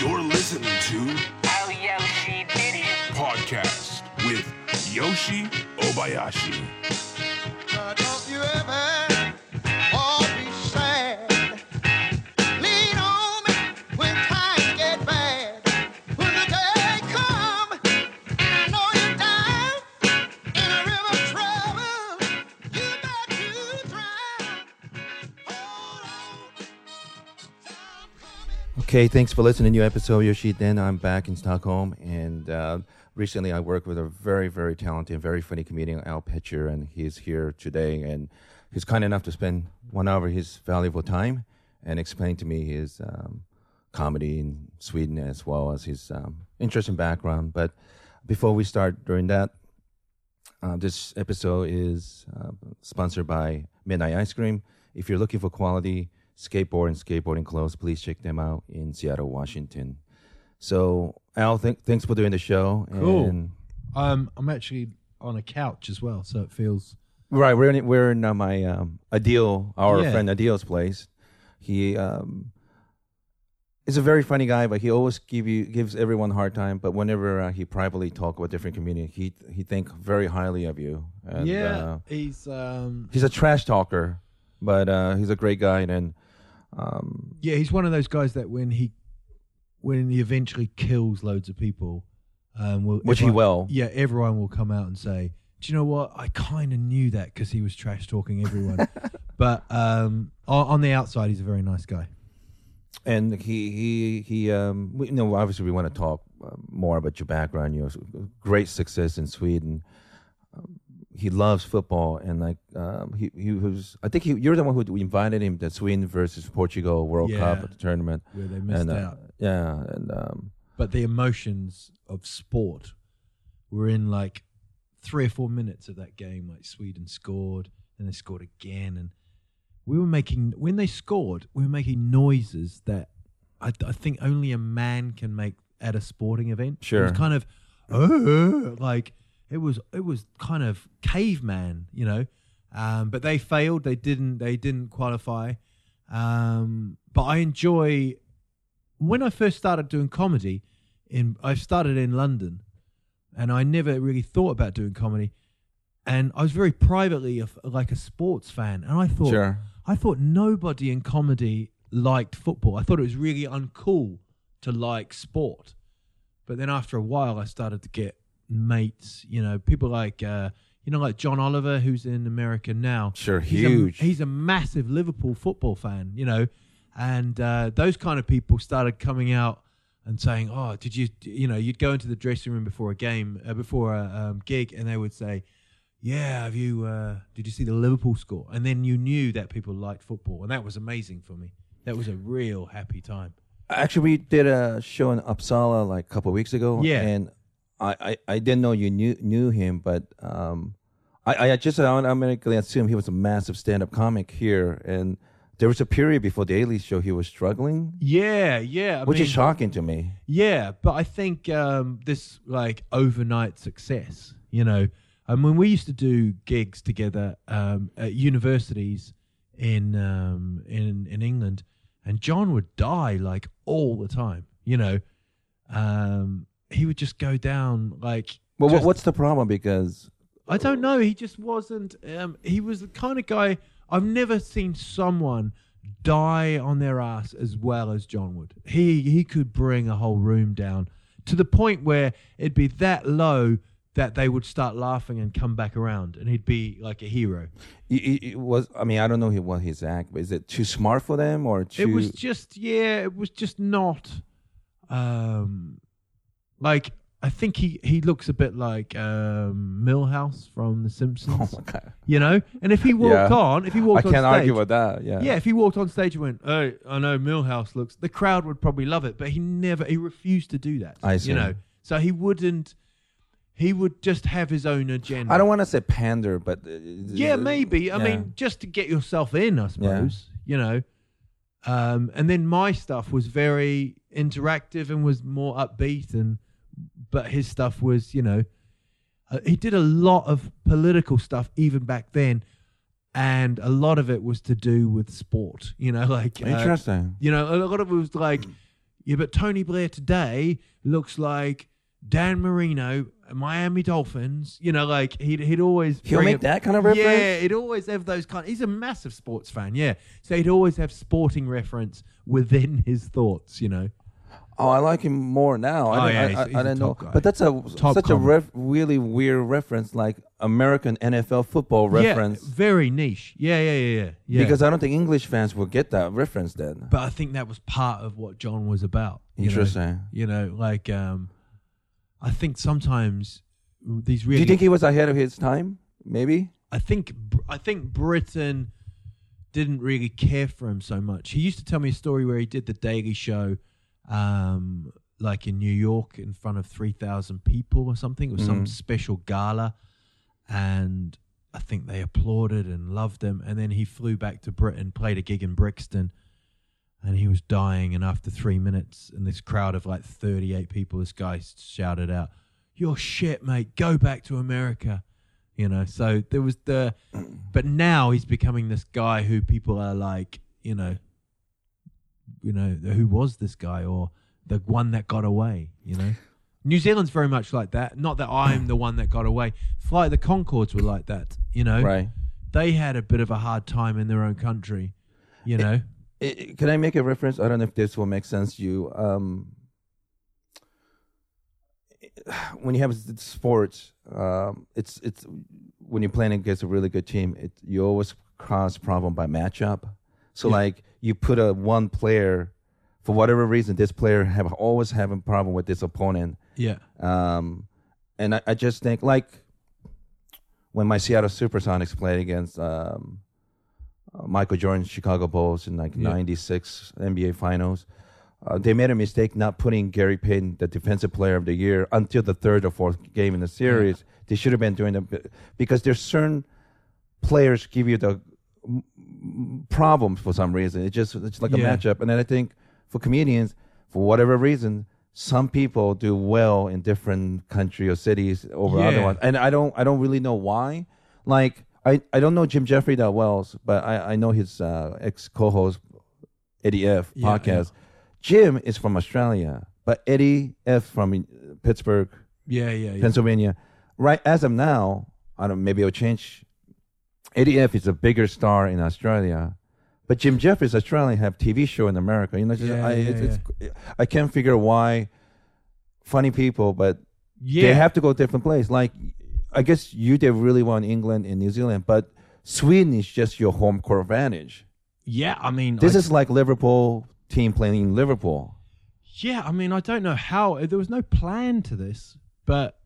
You're listening to Oh, Yoshi did it. Podcast with Yoshi Obayashi. Uh, Okay, thanks for listening to new episode of Yoshi. Then I'm back in Stockholm, and uh, recently I worked with a very, very talented, very funny comedian, Al Pitcher, and he's here today, and he's kind enough to spend one hour of his valuable time and explain to me his um, comedy in Sweden as well as his um, interesting background. But before we start doing that, uh, this episode is uh, sponsored by Midnight Ice Cream. If you're looking for quality skateboard and skateboarding clothes, please check them out in Seattle, Washington. So, Al, th- thanks for doing the show. Cool. And, Um, I'm actually on a couch as well, so it feels. right, we're in we're in uh, my um, Adeel, our Yeah. friend Adeel's place. He um, is a very funny guy, but he always give you gives everyone a hard time. But whenever uh, he privately talk about different community, he he think very highly of you. And, yeah, uh, he's um, he's a trash talker, but uh, he's a great guy. And um, yeah, he's one of those guys that when he when he eventually kills loads of people, um, will Which he will. Yeah, everyone will come out and say, "Do you know what? I kind of knew that because he was trash talking everyone." but um, on, on the outside, he's a very nice guy. and he he he um we, you know obviously we want to talk uh, more about your background you know great success in sweden um, he loves football and like um he he was i think he, you're the one who invited him to sweden versus portugal world cup Yeah. at the tournament Where they missed and uh, out. yeah and um but the emotions of sport were in like three or four minutes of that game. Like Sweden scored, and they scored again, and we were making when they scored, we were making noises that I, I think only a man can make at a sporting event. it Sure. was kind of "Uh," like it was it was kind of caveman, you know. Um, but they failed. They didn't. They didn't qualify. Um, but I enjoy when I first started doing comedy, in I started in London, and I never really thought about doing comedy, and I was very privately a, like a sports fan, and I thought sure I thought nobody in comedy liked football. I thought it was really uncool to like sport, but then after a while, I started to get mates. You know, people like uh, you know like John Oliver, who's in America now. sure He's a- huge he's a massive Liverpool football fan, you know, and uh, those kind of people started coming out and saying, "Oh, did you, you know, you'd go into the dressing room before a game, uh, before a um, gig, and they would say." Yeah, have you? Uh, did you see the Liverpool score? And then you knew that people liked football, and that was amazing for me. That was a real happy time. Actually, we did a show in Uppsala like a couple of weeks ago. Yeah. and I, I, I didn't know you knew knew him, but um, I, I just automatically assumed he was a massive stand up comic here, and there was a period before the Daily Show he was struggling, Yeah, yeah. I which is shocking to me. Yeah, but I think um, this like overnight success, you know, and when we used to do gigs together um, at universities in um, in in England, and John would die like all the time, you know, um, he would just go down like. Well, just- what's the problem? Because I don't know. He just wasn't. Um, he was the kind of guy I've never seen someone die on their ass as well as John would. He he could bring a whole room down to the point where it'd be that low that they would start laughing and come back around, and he'd be like a hero. it, it, was, I mean, I don't know what his act, but is it too smart for them or too? It was just yeah, it was just not um like I think he he looks a bit like um Milhouse from The Simpsons. oh my god, You know, and if he walked Yeah. on, if he walked on stage I can't stage, argue with that. Yeah, yeah, if he walked on stage and went, "Oh, I know Milhouse looks," the crowd would probably love it. But he never, he refused to do that. I see. You know, so he wouldn't. He would just have his own agenda. I don't want to say pander, but uh, Yeah, maybe. I yeah. mean, just to get yourself in, I suppose. You know. Um, and then my stuff was very interactive and was more upbeat, and but his stuff was, you know, uh, he did a lot of political stuff even back then, and a lot of it was to do with sport. You know, like uh, interesting. you know, a lot of it was like, Yeah, but Tony Blair today looks like Dan Marino, Miami Dolphins. You know, like he'd he'd always He'll make that kind of reference? Yeah, he'd always have those kind. He's a massive sports fan. Yeah, so he'd always have sporting reference within his thoughts. You know. Oh, I like him more now. Oh, I, didn't- yeah, I, he's- I, he's I a didn't know, guy. but that's a Top such a ref, really weird reference, like American NFL football reference. Yeah, very niche. Yeah, yeah, yeah, yeah. Because I don't think English fans will get that reference then. but I think that was part of what John was about. you know? Interesting. You know, like um, I think sometimes these really. Do you think he was ahead of his time? Maybe. I think I think Britain didn't really care for him so much. He used to tell me a story where he did the Daily Show, um, like in New York, in front of three thousand people or something. It was some Mhm. special gala, and I think they applauded and loved him. And then he flew back to Britain, played a gig in Brixton, and he was dying. And after three minutes, in this crowd of like thirty-eight people, this guy shouted out, "You're shit, mate. Go back to America." you know so there was the but now he's becoming this guy who people are like you know you know who was this guy or the one that got away you know new zealand's very much like that not that i'm the one that got away flight the Conchords were like that you know Right. they had a bit of a hard time in their own country you know I- I- Can I make a reference? I don't know if this will make sense to you. Um, when you have sports, um, it's it's when you're playing against a really good team, it, you always cause problem by matchup. So Yeah. like you put a one player, for whatever reason, this player have always having problem with this opponent. yeah Um, and I, I just think like when my Seattle Supersonics played against um, uh, Michael Jordan's Chicago Bulls in like Yeah. '96 NBA Finals, uh, they made a mistake not putting Gary Payton, the Defensive Player of the Year, until the third or fourth game in the series. They should have been doing it because there's certain players give you the problems for some reason. It's just it's like a Yeah. matchup, and then I think for comedians, for whatever reason, some people do well in different country or cities over Yeah. other ones, and I don't I don't really know why. Like I, I don't know Jim Jeffries that well, but I, I know his uh, ex co-host Eddie Ifft Yeah, podcast. Jim is from Australia, but Eddie Ifft from uh, Pittsburgh, yeah yeah yeah Pennsylvania. Right as of now, I don't. Maybe it'll change. Eddie Ifft is a bigger star in Australia, but Jim Jeffries Australian have TV show in America. You know, just, Yeah, I, yeah, it's, it's, I can't figure why funny people, but yeah they have to go different place. Like, I guess you did really well in England and New Zealand, but Sweden is just your home court advantage. yeah i mean This I- is like Liverpool team playing in Liverpool. Yeah, I mean, I don't know how there was no plan to this, but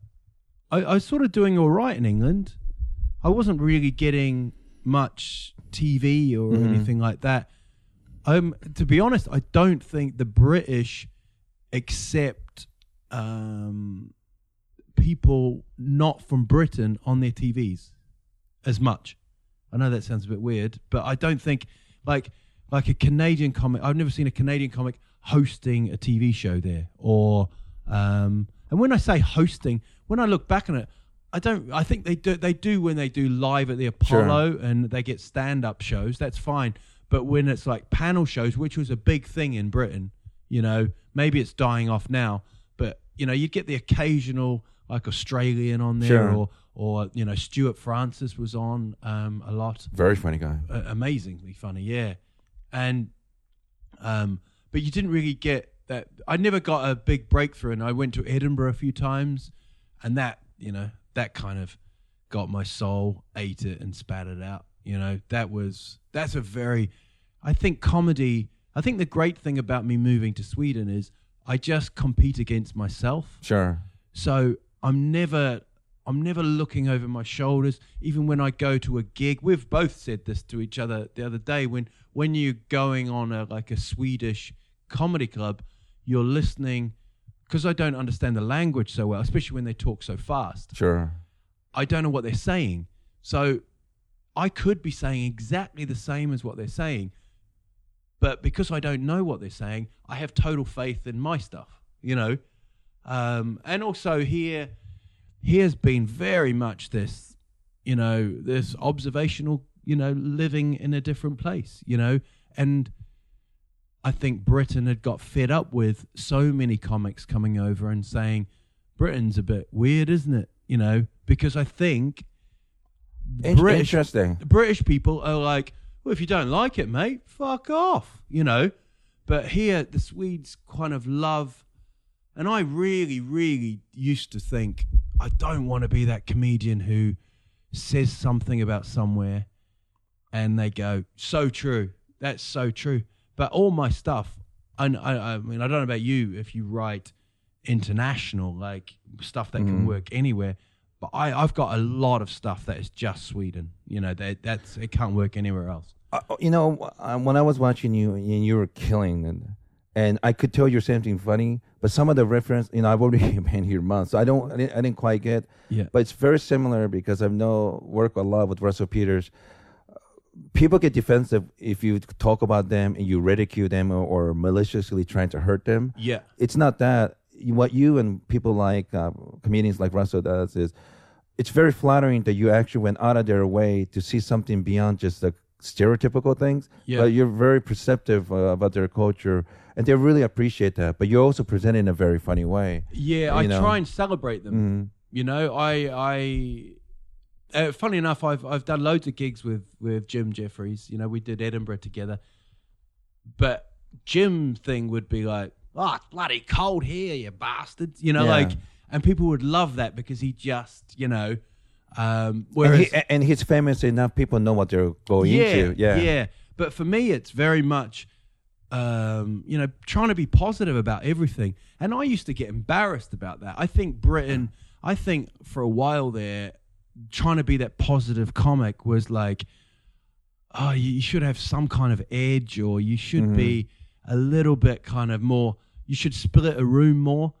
I, I was sort of doing all right in England. I wasn't really getting much TV or Mhm. anything like that. Um, to be honest, I don't think the British accept um, people not from Britain on their TVs as much. I know that sounds a bit weird, but I don't think like like a Canadian comic. I've never seen a Canadian comic hosting a TV show there, or um, and when I say hosting, when I look back on it, I don't. I think they do. They do when they do live at the Apollo and they get stand up shows. That's fine. But when it's like panel shows, which was a big thing in Britain, you know, maybe it's dying off now. But you know, you'd get the occasional like Australian on there, Sure. or or you know, Stuart Francis was on um, a lot Very funny guy. uh, amazingly funny, yeah. And um, but you didn't really get that. I never got a big breakthrough, and I went to Edinburgh a few times, and that you know that kind of got my soul, ate it, and spat it out. You know that was that's a very, I think comedy. I think the great thing about me moving to Sweden is I just compete against myself. Sure. So I'm never I'm never looking over my shoulders. Even when I go to a gig, we've both said this to each other the other day. When when you're going on a like a Swedish comedy club, you're listening because I don't understand the language so well, especially when they talk so fast. Sure. I don't know what they're saying. So I could be saying exactly the same as what they're saying. But because I don't know what they're saying, I have total faith in my stuff, you know? Um, and also here, here's been very much this, you know, this observational, you know, living in a different place, you know? And I think Britain had got fed up with so many comics coming over and saying, Britain's a bit weird, isn't it? You know, because I think In- British interesting. British people are like, well, if you don't like it, mate, fuck off, you know. But here, the Swedes kind of love, and I really, really used to think, I don't want to be that comedian who says something about somewhere and they go, so true. That's so true. But all my stuff, and I, I mean, I don't know about you if you write international, like stuff that can work anywhere. But I, I've got a lot of stuff that is just Sweden. You know, that that's it can't work anywhere else. Uh, you know, uh, when I was watching you, and you were killing, and and I could tell you're something funny, but some of the reference, you know, I've already been here months, so I don't, I didn't, I didn't quite get. Yeah. But it's very similar because I know work a lot with Russell Peters. People get defensive if you talk about them and you ridicule them or, or maliciously trying to hurt them. Yeah. It's not that. What you and people like uh, comedians like Russell does is, it's very flattering that you actually went out of their way to see something beyond just the stereotypical things. Yeah. But you're very perceptive uh, about their culture, and they really appreciate that. But you're also present it in a very funny way. Yeah, I know. try and celebrate them. You know, I I uh, funny enough, I've I've done loads of gigs with with Jim Jeffries. You know, we did Edinburgh together. But Jim thing would be like, "Oh, it's bloody cold here, you bastards!" You know, Yeah. like, and people would love that because he just, you know, um, And, whereas he, and he's famous enough; people know what they're going into. Yeah, yeah. But for me, it's very much, um, you know, trying to be positive about everything. And I used to get embarrassed about that. I think Britain, I think for a while there, trying to be that positive comic was like, oh, you should have some kind of edge, or you should be mm-hmm. a little bit kind of more. You should split a room more,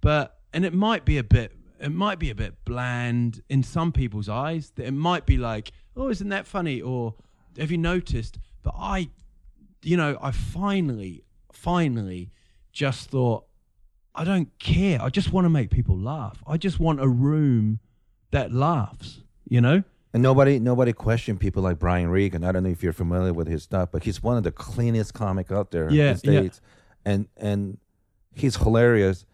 but and it might be a bit. It might be a bit bland in some people's eyes. That it might be like, oh, isn't that funny? Or have you noticed? But I, you know, I finally, finally, just thought, I don't care. I just want to make people laugh. I just want a room that laughs. You know? And nobody, nobody questioned people like Brian Regan. I don't know if you're familiar with his stuff, but he's one of the cleanest comic out there Yeah, in the states, and and he's hilarious.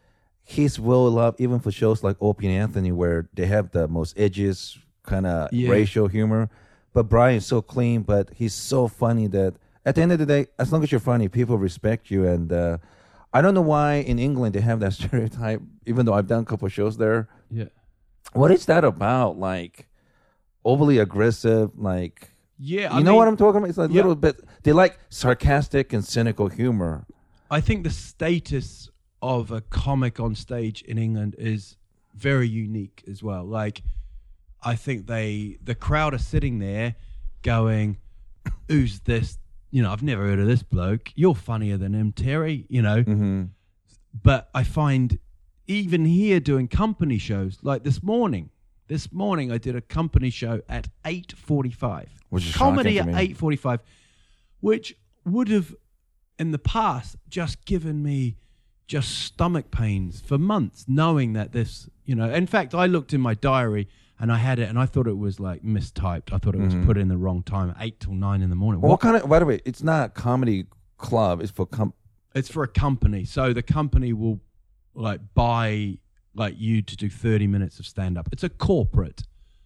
He's well loved even for shows like Opie and Anthony, where they have the most edgiest kind of Yeah. racial humor. But Brian's so clean, but he's so funny that at the end of the day, as long as you're funny, people respect you. And uh, I don't know why in England they have that stereotype. Even though I've done a couple shows there, Yeah. What is that about? Like overly aggressive, like Yeah. you I know mean, what I'm talking about? It's a yeah. little bit. They like sarcastic and cynical humor. I think the status of a comic on stage in England is very unique as well. Like, I think they, the crowd are sitting there going, Who's this? You know, I've never heard of this bloke. You're funnier than him, Terry, you know. Mm-hmm. But I find even here doing company shows, like this morning, this morning I did a company show at 8.45. Which is Comedy at to me. 8.45, which would have in the past just given me just stomach pains for months knowing that this you know in fact i looked in my diary and i had it and i thought it was like mistyped i thought it was mm-hmm. put in the wrong time 8 till 9 in the morning Well, what kind of? By the way, it's not a comedy club. It's for com- it's for a company so the company will like buy like you to do 30 minutes of stand up it's a corporate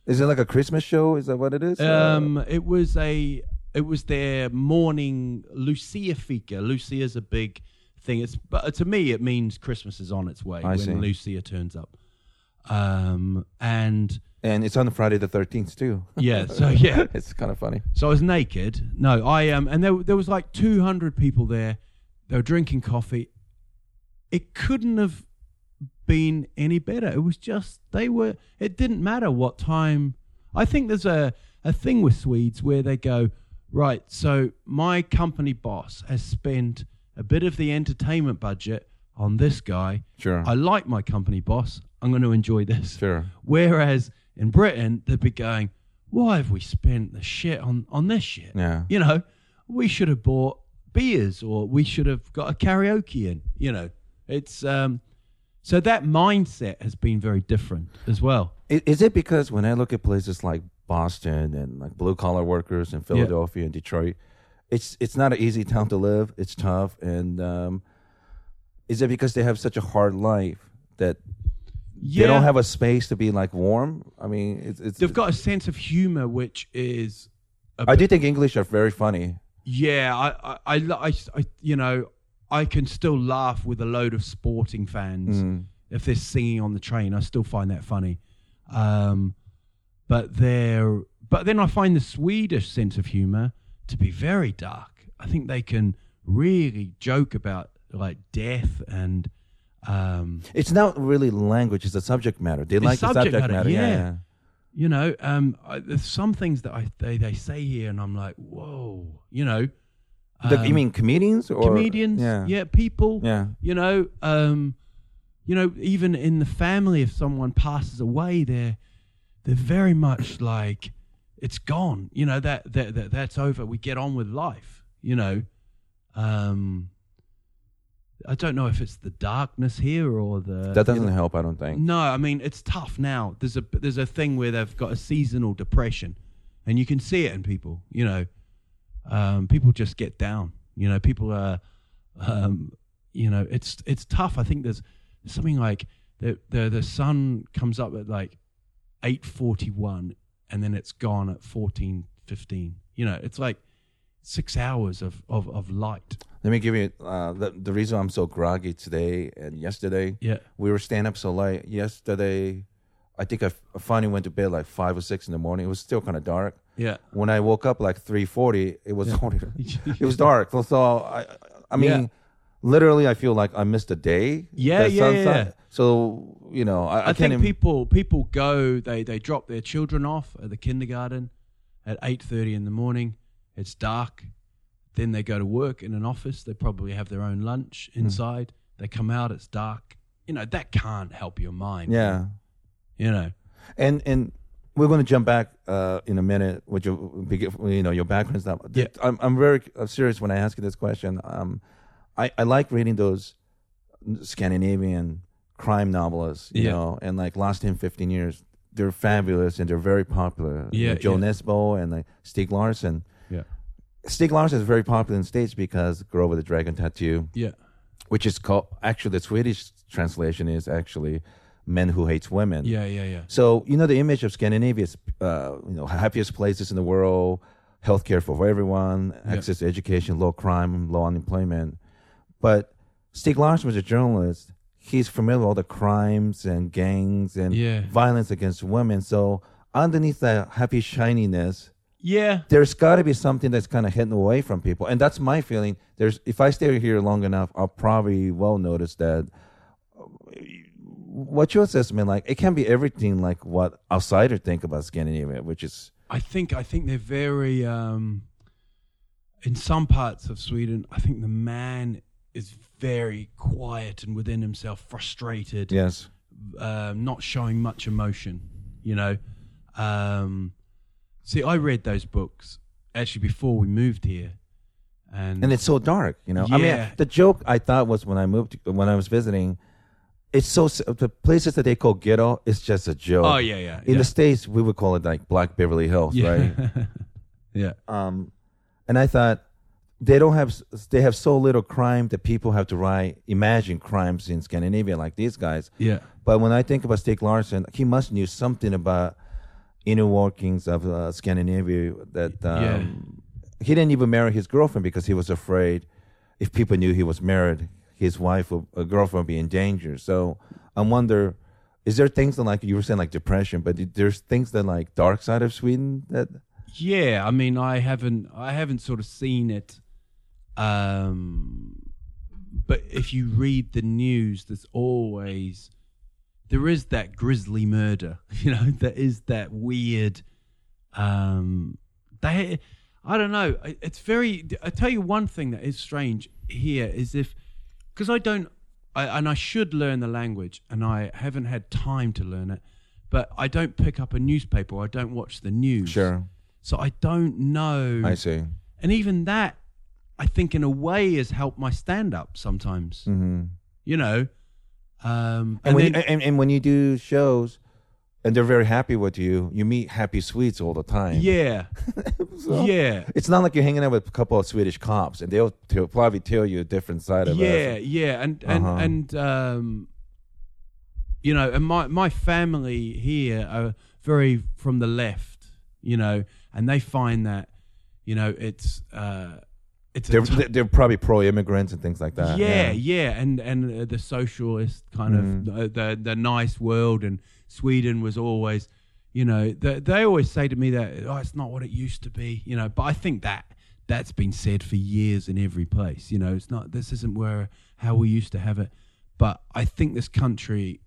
Is it like a Christmas show? Is that what it is? Um, it was a it was their morning Lucia Fika. Lucia's a big thing. It's but to me it means Christmas is on its way I when see. Lucia turns up. Um, and and it's on Friday the thirteenth too. yeah, so yeah, it's kind of funny. so I was naked. No, I um, and there there was like two hundred people there. They were drinking coffee. It couldn't have been any better. It was just they were. It didn't matter what time. I think there's a a thing with Swedes where they go right. So my company boss has spent a bit of the entertainment budget on this guy. Sure. I like my company boss. I'm going to enjoy this. Sure. Whereas in Britain, they'd be going, why have we spent the shit on, on this shit? Yeah. You know, we should have bought beers or we should have got a karaoke in, you know. It's um so that mindset has been very different as well. Is it because when I look at places like Boston and like blue collar workers in Philadelphia and Detroit, it's it's not an easy town to live. It's tough, and um, is it because they have such a hard life that Yeah. they don't have a space to be like warm? I mean, it's, it's They've got a sense of humor, which is. I bit- do think English are very funny. Yeah, I, I, I, I, I- you know, I can still laugh with a load of sporting fans Mm. if they're singing on the train. I still find that funny. Um, but they're, but then I find the Swedish sense of humor to be very dark. I think they can really joke about like death and, um, It's not really language; it's a subject matter. They like the subject subject matter, matter. yeah. you know, um, I, there's some things that I they, they say here, and I'm like, whoa, you know. The- you um, mean comedians or comedians Yeah, people Yeah. you know um you know even in the family if someone passes away they're they're very much like it's gone you know that that, that that's over we get on with life you know um i don't know if it's the darkness here or the That doesn't know- help, I don't think. no, I mean it's tough now. There's a there's a thing where they've got a seasonal depression, and you can see it in people. You know, um, people just get down. You know, people are, um, you know, it's it's tough. I think there's something like the the the sun comes up at like eight forty one, and then it's gone at fourteen fifteen. You know, it's like six hours of of, of light. Let me give you uh, the the reason I'm so groggy today and yesterday. Yeah. we were staying up so late yesterday. I think I, f- I finally went to bed like five or six in the morning. It was still kind of dark. Yeah. When I woke up like three forty, it was already, it was dark. So, so I I mean, literally, I feel like I missed a day. Yeah, yeah, sun- yeah, sun- yeah. So you know, I, I, I, can't think even- people people go they they drop their children off at the kindergarten at eight thirty in the morning. It's dark. Then they go to work in an office. They probably have their own lunch Hmm. inside. They come out. It's dark. You know that can't help your mind. Yeah, You know. and and we're going to jump back uh, in a minute with your you know your background stuff. Yeah. I'm I'm very uh, serious when I ask you this question. Um, I I like reading those Scandinavian crime novelists, you Yeah. know, and like Lost in 15 Years. They're fabulous and they're very popular. Yeah, Joe yeah. Nesbo and like Stieg Larsson. Yeah. Stieg Larsson is very popular in the States because Girl with the Dragon Tattoo Yeah. which is called actually the Swedish translation is actually Men Who Hates Women. Yeah. Yeah. Yeah. So you know the image of Scandinavia is uh, you know happiest places in the world, healthcare for everyone, Yeah. access to education, low crime, low unemployment. But Stieg Larsson was a journalist. He's familiar with all the crimes and gangs and Yeah. violence against women. So underneath that happy shininess, Yeah. there's got to be something that's kind of hidden away from people, and that's my feeling. There's if I stay here long enough, I'll probably well notice that. What's your assessment like? It can be everything like what outsiders think about Scandinavia, which is I think I think they're very um, in some parts of Sweden. I think the man is very quiet and within himself, frustrated. yes, um, not showing much emotion. You know, um, see, I read those books actually before we moved here, and, and it's so dark. You know, I mean, the joke I thought was when I moved when I was visiting. It's so the places that they call ghetto. It's just a joke. oh yeah, yeah, In yeah. the states, we would call it like Black Beverly Hills, yeah. right? yeah, um, and I thought they don't have they have so little crime that people have to write imagine crimes in Scandinavia like these guys. yeah, But when I think about Stieg Larsson, he must knew something about inner workings of uh, Scandinavia that um, Yeah. he didn't even marry his girlfriend because he was afraid if people knew he was married, his wife or a girlfriend would be in danger. So I wonder. Is there things that like you were saying like depression, but there's things that like dark side of Sweden that yeah. I mean, I haven't, I haven't sort of seen it. Um, but if you read the news, there's always there is that grisly murder. You know, there is that weird. Um, they, I don't know. It's very. I tell you one thing that is strange here is if because I don't, I, and I should learn the language, and I haven't had time to learn it. But I don't pick up a newspaper. I don't watch the news. sure So I don't know. I see. And even that, I think, in a way, has helped my stand up sometimes. hmm You know, um, And, when then- and, and when you do shows, and they're very happy with you. You meet happy Swedes all the time. Yeah, yeah, It's not like you're hanging out with a couple of Swedish cops, and they'll tell, probably tell you a different side of it. yeah, yeah, and and Uh-huh. and um, you know, and my my family here are very from the left, you know, and they find that, you know, it's uh, it's They're, t- they're probably pro-immigrants and things like that. yeah, yeah, and and uh, the socialist kind Mm-hmm. of uh, the the nice world, and Sweden was always, you know, they, they always say to me that oh, it's not what it used to be, you know. But I think that that's been said for years in every place. You know, it's not this isn't where how we used to have it. But I think this country,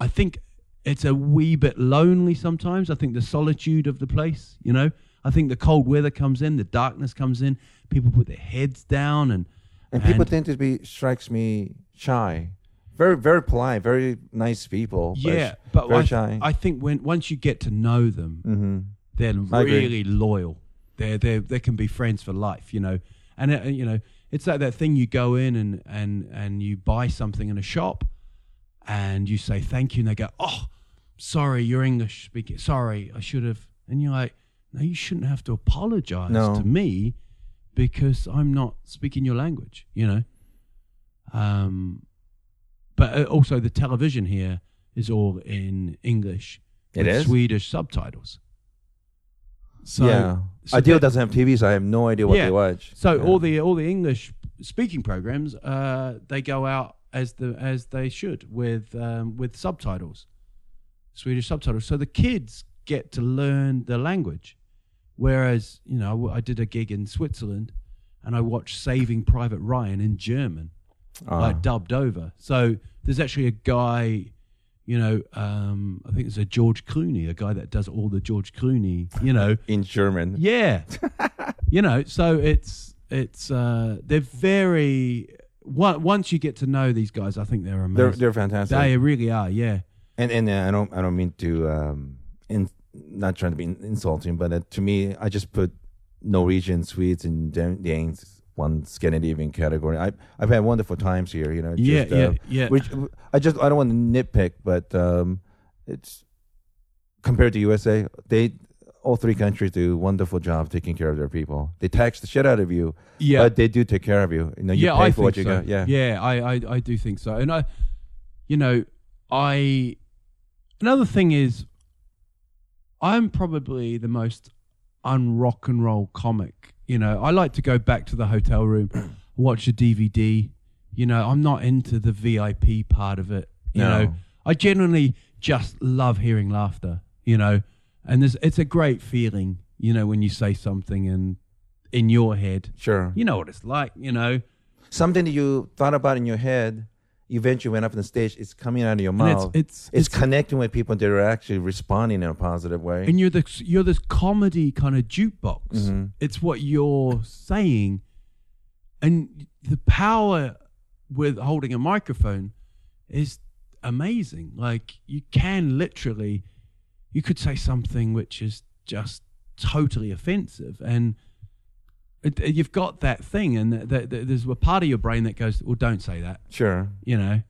I think it's a wee bit lonely sometimes. I think the solitude of the place, you know. I think the cold weather comes in, the darkness comes in. People put their heads down, and And people tend to be strikes me shy, very very polite, very nice people. yeah, but very I, shy. I think when once you get to know them, hmm they're I agree. really loyal. They they they can be friends for life, you know. And uh, you know, it's like that thing you go in and and and you buy something in a shop, and you say thank you, and they go, oh, sorry, you're English speaking. Sorry, I should have. And you're like, no, you shouldn't have to apologize No. to me because I'm not speaking your language, you know. Um, but uh, also the television here is all in English. It with is? Swedish subtitles. So yeah, so Adeel that- doesn't have TV, so I have no idea what Yeah. they watch. So Yeah. all the all the English speaking programs, uh, they go out as the as they should with um, with subtitles, Swedish subtitles. So the kids get to learn the language, whereas you know I did a gig in Switzerland, and I watched Saving Private Ryan in German, Ah. like dubbed over. So there's actually a guy. You know, um, I think it's a George Clooney, a guy that does all the George Clooney. You know, in German. yeah. you know, so it's it's uh they're very once you get to know these guys, I think they're amazing. They're they're fantastic. they really are, yeah. and and uh, I don't I don't mean to um in not trying to be insulting, but uh, to me I just put Norwegian, Swedes, and Danes one Scandinavian category. I I've had wonderful times here. You know. Yeah, just, uh, yeah, yeah. Which I just I don't want to nitpick, but um, it's compared to USA, they all three countries do a wonderful job taking care of their people. They tax the shit out of you, Yeah. but they do take care of you. You know, you yeah, pay I for what you so. got. Yeah. yeah, I, I I do think so. And I, you know, I another thing is, I'm probably the most unrock and roll comic. You know, I like to go back to the hotel room, watch a DVD. You know, I'm not into the VIP part of it. You No. know, I genuinely just love hearing laughter. You know, and there's it's a great feeling. You know, when you say something and in your head, Sure. you know what it's like. You know. Something that you thought about in your head, eventually went up on the stage. It's coming out of your And mouth. it's it's, it's, connecting with people that are actually responding in a positive way. and you're this you're this comedy kind of jukebox. Mhm. It's what you're saying, and the power with holding a microphone is amazing. Like you can literally, you could say something which is just totally offensive, and you've got that thing, and th th th- there's a part of your brain that goes, "Well, don't say that," sure. you know.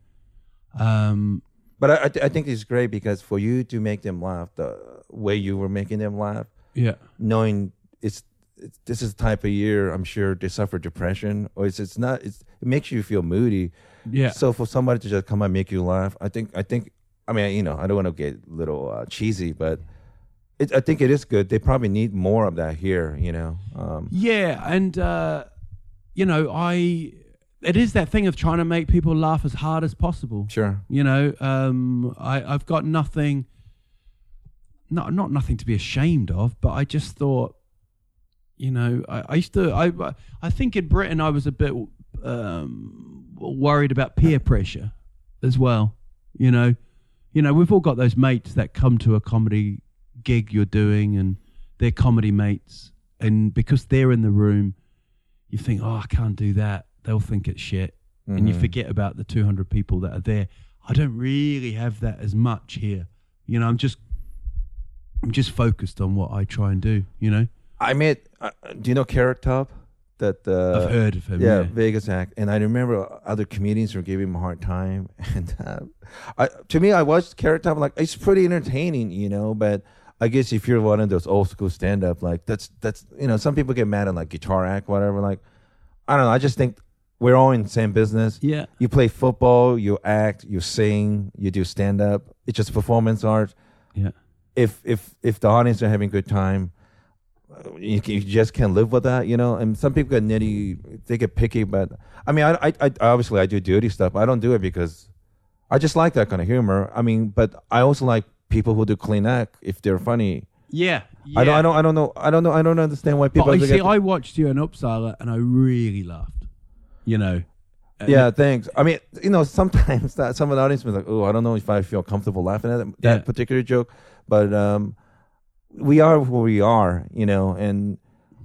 Um, But I, I, th- I think it's great because for you to make them laugh the way you were making them laugh, yeah. knowing it's, it's this is the type of year I'm sure they suffer depression or it's it's not it's, it makes you feel moody. Yeah. So for somebody to just come and make you laugh, I think I think I mean you know I don't want to get a little uh, cheesy, but it, I think it is good. They probably need more of that here. You know. Um, Yeah, and uh, you know, I it is that thing of trying to make people laugh as hard as possible. sure. You know, um, I, I've got nothing, not not nothing to be ashamed of, but I just thought, you know, I, I used to, I I think in Britain I was a bit um, worried about peer pressure as well. You know, you know, we've all got those mates that come to a comedy gig you're doing, and they're comedy mates, and because they're in the room, you think, oh, I can't do that. They'll think it's shit, and you Mhm. forget about the 200 people that are there. I don't really have that as much here. You know, I'm just, I'm just focused on what I try and do. You know, I met. Uh, do you know Carrot Top? that uh, I've heard of him. yeah, Yeah, Vegas act, and I remember other comedians were giving him a hard time. And uh, I, to me, I watched Carrot Top, like it's pretty entertaining, you know. But I guess if you're one of those old school stand up, like that's that's you know, some people get mad at like guitar act, whatever. Like I don't know. I just think we're all in the same business. yeah, You play football, you act, you sing, you do stand up. It's just performance art. yeah. If if if the audience are having a good time, you, can- you just can't live with that, you know. And some people get nitty, they get picky. But I mean, I, I, I obviously I do dirty stuff. I don't do it because I just like that kind of humor. I mean, but I also like people who do clean act if they're funny. Yeah, I don't, I don't, I don't know, I don't know, I don't understand why people. But you get- see, I watched you in Uppsala and I really laughed. You know. Yeah, thanks. I mean, you know, sometimes that some of the audience was like, "Oh, I don't know if I feel comfortable laughing at that, that Yeah. particular joke," but um, we are who we are, you know. And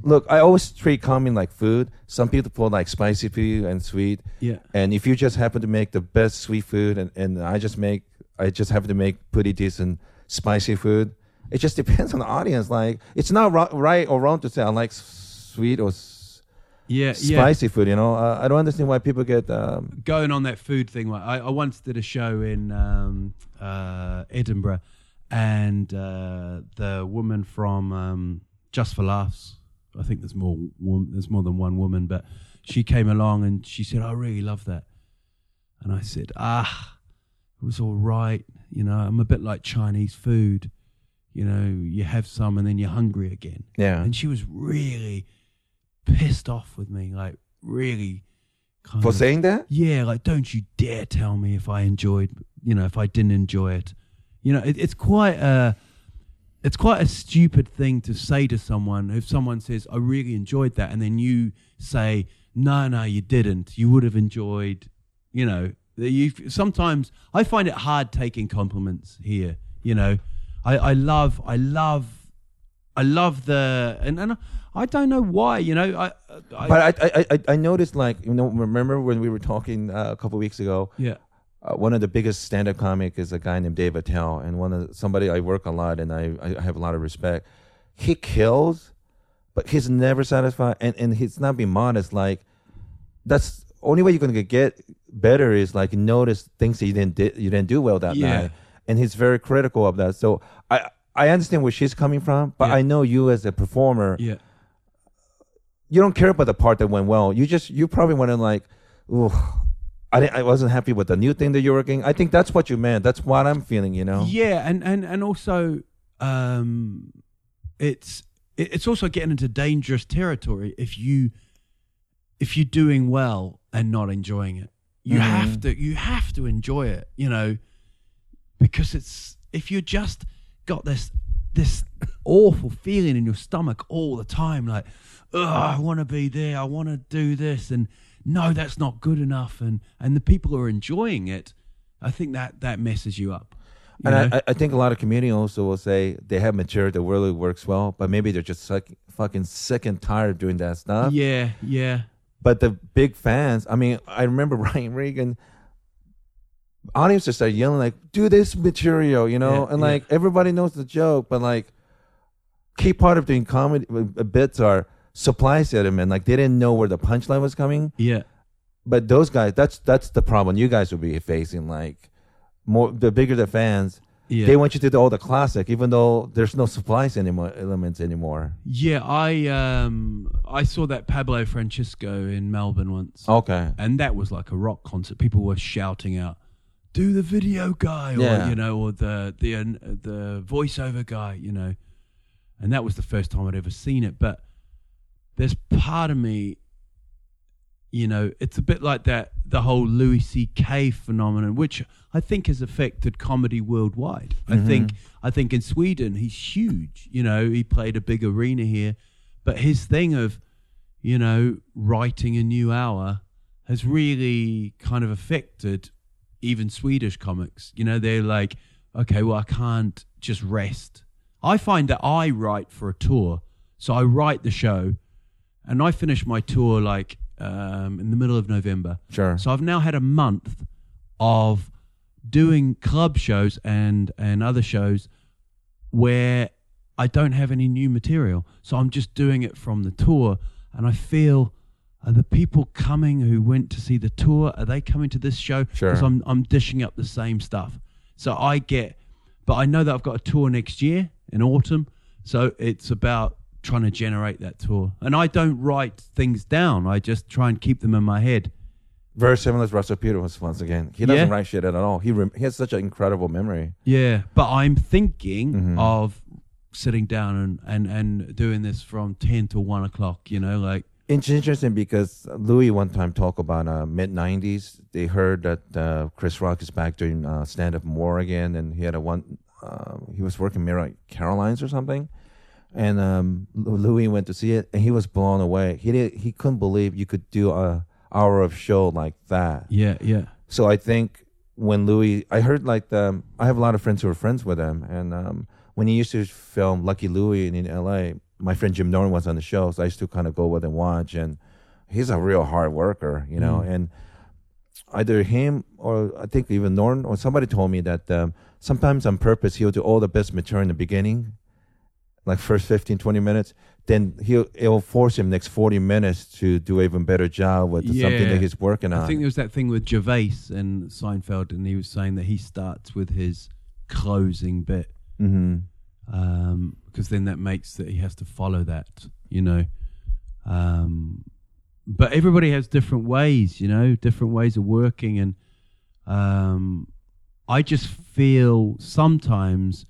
look, I always treat comedy like food. Some people put like spicy food and sweet, Yeah. and if you just happen to make the best sweet food, and, and I just make, I just have to make pretty decent spicy food. It just depends on the audience. Like, it's not ri- right or wrong to say I like s- sweet or s- Yeah, yeah. spicy food. You know, uh, I don't understand why people get. Um, going on that food thing, like, I, I once did a show in um, uh, Edinburgh, and uh, the woman from um, Just for Laughs, I think there's more wom- there's more than one woman, but she came along and she said, "I really love that," and I said, "Ah, it was all right. You know, I'm a bit like Chinese food. You know, you have some and then you're hungry again." yeah. And she was really pissed off with me, like really. Kind For of, saying that? yeah, like don't you dare tell me if I enjoyed, you know, if I didn't enjoy it. You know, it, it's quite a, it's quite a stupid thing to say to someone if someone says I really enjoyed that, and then you say no, no, you didn't. You would have enjoyed, you know. You sometimes I find it hard taking compliments here. You know, I, I love, I love, I love the, and, and I don't know why. You know, I, I But I, I, I, I noticed, like, you know, remember when we were talking uh, a couple weeks ago? yeah, Uh, one of the biggest stand-up comic is a guy named Dave Attell, and one of somebody I work a lot, and I, I have a lot of respect. He kills, but he's never satisfied, and and he's not being modest. Like, that's only way you're gonna get better is like notice things that you didn't di- you didn't do well that Yeah. night, and he's very critical of that. So I I understand where she's coming from, but Yeah. I know you as a performer. yeah. you don't care about the part that went well. You just you probably want to like, ooh, I didn't, I wasn't happy with the new thing that you're working. I think that's what you meant. That's what I'm feeling. You know. Yeah, and and and also, um, it's it's also getting into dangerous territory if you if you're doing well and not enjoying it. You Mhm. have to you have to enjoy it, you know, because it's if you just got this this awful feeling in your stomach all the time, like, oh, I want to be there, I want to do this, and no, that's not good enough, and and the people who are enjoying it, I think that that messes you up. you And? I, I think a lot of comedians also will say they have material that really works well, but maybe they're just suck, fucking sick and tired of doing that stuff. yeah, yeah, But the big fans, I mean, I remember Brian Regan. Audiences started yelling like, "Do this material," you know, Yeah, and yeah. like everybody knows the joke, but like, key part of doing comedy uh, bits are supply element. Like they didn't know where the punchline was coming. yeah, But those guys, that's that's the problem you guys will be facing. Like, more the bigger the fans, yeah. they want you to do all the classic, even though there's no supplies anymore elements anymore. yeah, I um I saw that Pablo Francisco in Melbourne once, Okay. and that was like a rock concert. People were shouting out, "Do the video guy," or Yeah. you know, or the the uh, the voiceover guy, you know, and that was the first time I'd ever seen it. But there's part of me, you know, it's a bit like that the whole Louis C.K. phenomenon, which I think has affected comedy worldwide. I mm-hmm. think I think in Sweden he's huge. You know, he played a big arena here, but his thing of, you know, writing a new hour has really kind of affected even Swedish comics. You know, they're like, okay, well, I can't just rest. I find that I write for a tour, so I write the show, and I finish my tour like um, in the middle of November. Sure. So I've now had a month of doing club shows and and other shows where I don't have any new material. So I'm just doing it from the tour and I feel are the people coming who went to see the tour? Are they coming to this show? Sure. Because I'm I'm dishing up the same stuff. So I get, but I know that I've got a tour next year in autumn. So it's about trying to generate that tour, and I don't write things down. I just try and keep them in my head. Very similar to Russell Peters once again. He doesn't Yeah. write shit at all. He rem- he has such an incredible memory. Yeah, but I'm thinking Mhm. of sitting down and, and, and doing this from 10 to 1 o'clock, you know, like, It's interesting because Louis one time talked about uh, mid '90s. They heard that uh, Chris Rock is back doing uh, stand up more again, and he had a one. Uh, he was working Mirror Carolines or something, and um, Louis went to see it, and he was blown away. He did, he couldn't believe you could do a hour of show like that. yeah, yeah. So I think when Louis, I heard like the, I have a lot of friends who are friends with him, and um, when he used to film Lucky Louie in, in L.A., my friend Jim Norton was on the show, so I used to kind of go with and watch, and he's a real hard worker, you know, and either him or I think even Norton or somebody told me that um, sometimes on purpose he'll do all the best material in the beginning, like first 15, 20 minutes. Then he'll it'll force him next 40 minutes to do even better job with something that he's working on. I think there was that thing with Gervais and Seinfeld, and he was saying that he starts with his closing bit because then that makes that he has to follow that, you know. Um, but everybody has different ways, you know, different ways of working, and um, I just feel sometimes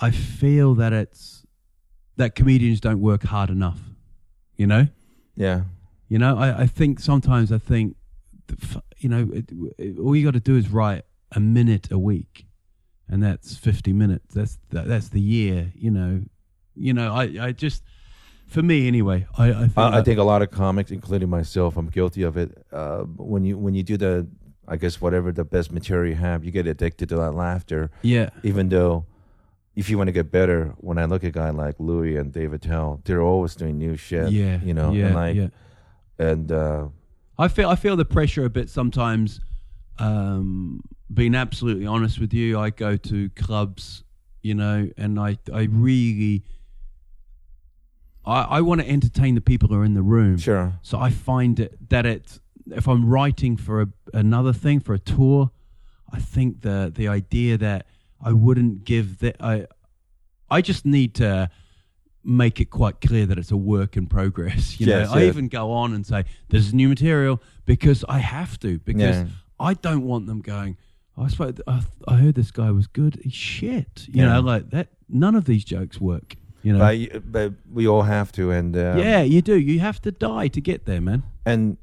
I feel that it's that comedians don't work hard enough, you know. Yeah. You know, I, I think sometimes I think, you know, it, it, all you got to do is write a minute a week, and that's fifty minutes. That's that, that's the year. You know, you know. I, I just, for me anyway, I I think, I, I think a lot of comics, including myself, I'm guilty of it. Uh, when you when you do the, I guess whatever the best material you have, you get addicted to that laughter. yeah, Even though, if you want to get better, when I look at a guy like Louis and Dave Attell, they're always doing new shit. yeah, you know, yeah, and like, yeah. and uh, I feel I feel the pressure a bit sometimes. Um, being absolutely honest with you, I go to clubs, you know, and I I really I I want to entertain the people who are in the room. sure, So I find it that it if I'm writing for a, another thing for a tour, I think the the idea that I wouldn't give that I I just need to make it quite clear that it's a work in progress. You Yes, know, I even go on and say this is new material because I have to because Yeah. I don't want them going. "Oh, I spoke. I, I heard this guy was good. He's shit. You Yeah. know, like that. None of these jokes work. You know. but, but we all have to, and uh, yeah, you do. You have to die to get there, man. and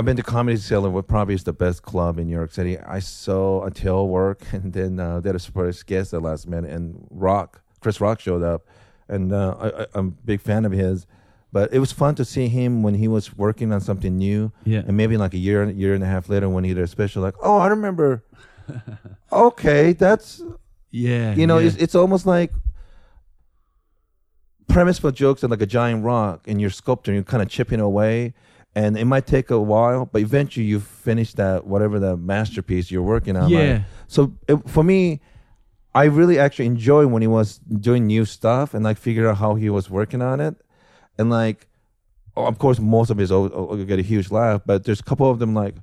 I've been to Comedy Cellar, what probably is the best club in New York City. I saw Attila work, and then uh, they had a surprise guest at last minute, and Rock, Chris Rock showed up, and uh, I, I'm a big fan of his. But it was fun to see him when he was working on something new, Yeah. and maybe like a year, year and a half later, when he did a special, like, oh, I remember. okay, that's Yeah. you know, yeah. it's, it's almost like premise for jokes are like a giant rock, and you're sculpting, you're kind of chipping away, and it might take a while, but eventually you finish that whatever the masterpiece you're working on. like- Yeah. so it, for me, I really actually enjoy when he was doing new stuff and like figure out how he was working on it, and like, oh, of course, most of his will will get a huge laugh, but there's a couple of them like,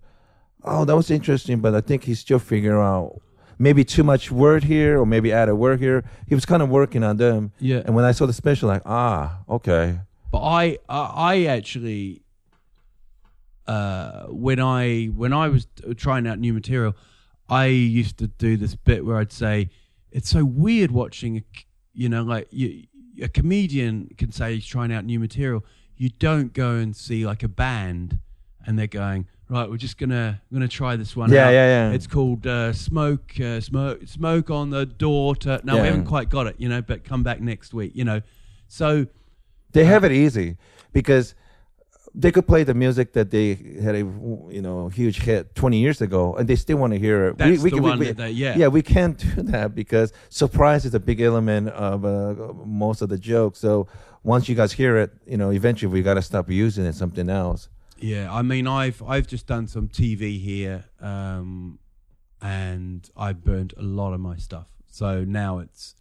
oh, that was interesting, but I think he's still figuring out maybe too much word here or maybe add a word here. He was kind of working on them. Yeah. And when I saw the special, like, ah, okay. But I, I, I actually, uh, when I when I was trying out new material, I used to do this bit where I'd say, "It's so weird watching, a, you know, like you, a comedian can say he's trying out new material. You don't go and see like a band, and they're going." Right, we're just gonna gonna try this one. Yeah, out. yeah, yeah. It's called uh, smoke, uh, smoke, smoke on the door. To no, Yeah. we haven't quite got it, you know. But come back next week, you know. So They have it easy because they could play the music that they had a you know huge hit 20 years ago and they still want to hear it. That's the can- one that they- yeah. Yeah, we can't do that because surprise is a big element of uh, most of the jokes. So once you guys hear it, you know, eventually we got to stop using it something else. Yeah, I mean, I've I've just done some TV here, um, and I burnt a lot of my stuff. So now it's,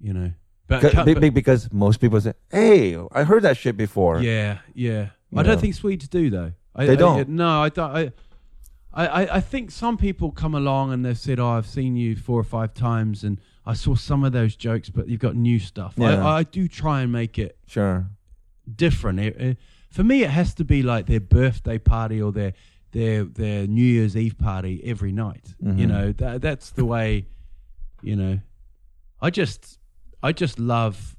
you know, but, Be- cut- be- but- because most people say, "Hey, I heard that shit before." yeah, yeah. I don't know. think Swedes do though. I, They I- don't? no, I don't. I, I, I- I think some people come along and they've said, "Oh, I've seen you four or five times, and I saw some of those jokes, but you've got new stuff." Yeah. I, I do try and make it Sure. different. It- it- for me, it has to be like their birthday party or their their their New Year's Eve party every night. You Mhm. know, that that's the way. You know, I just I just love.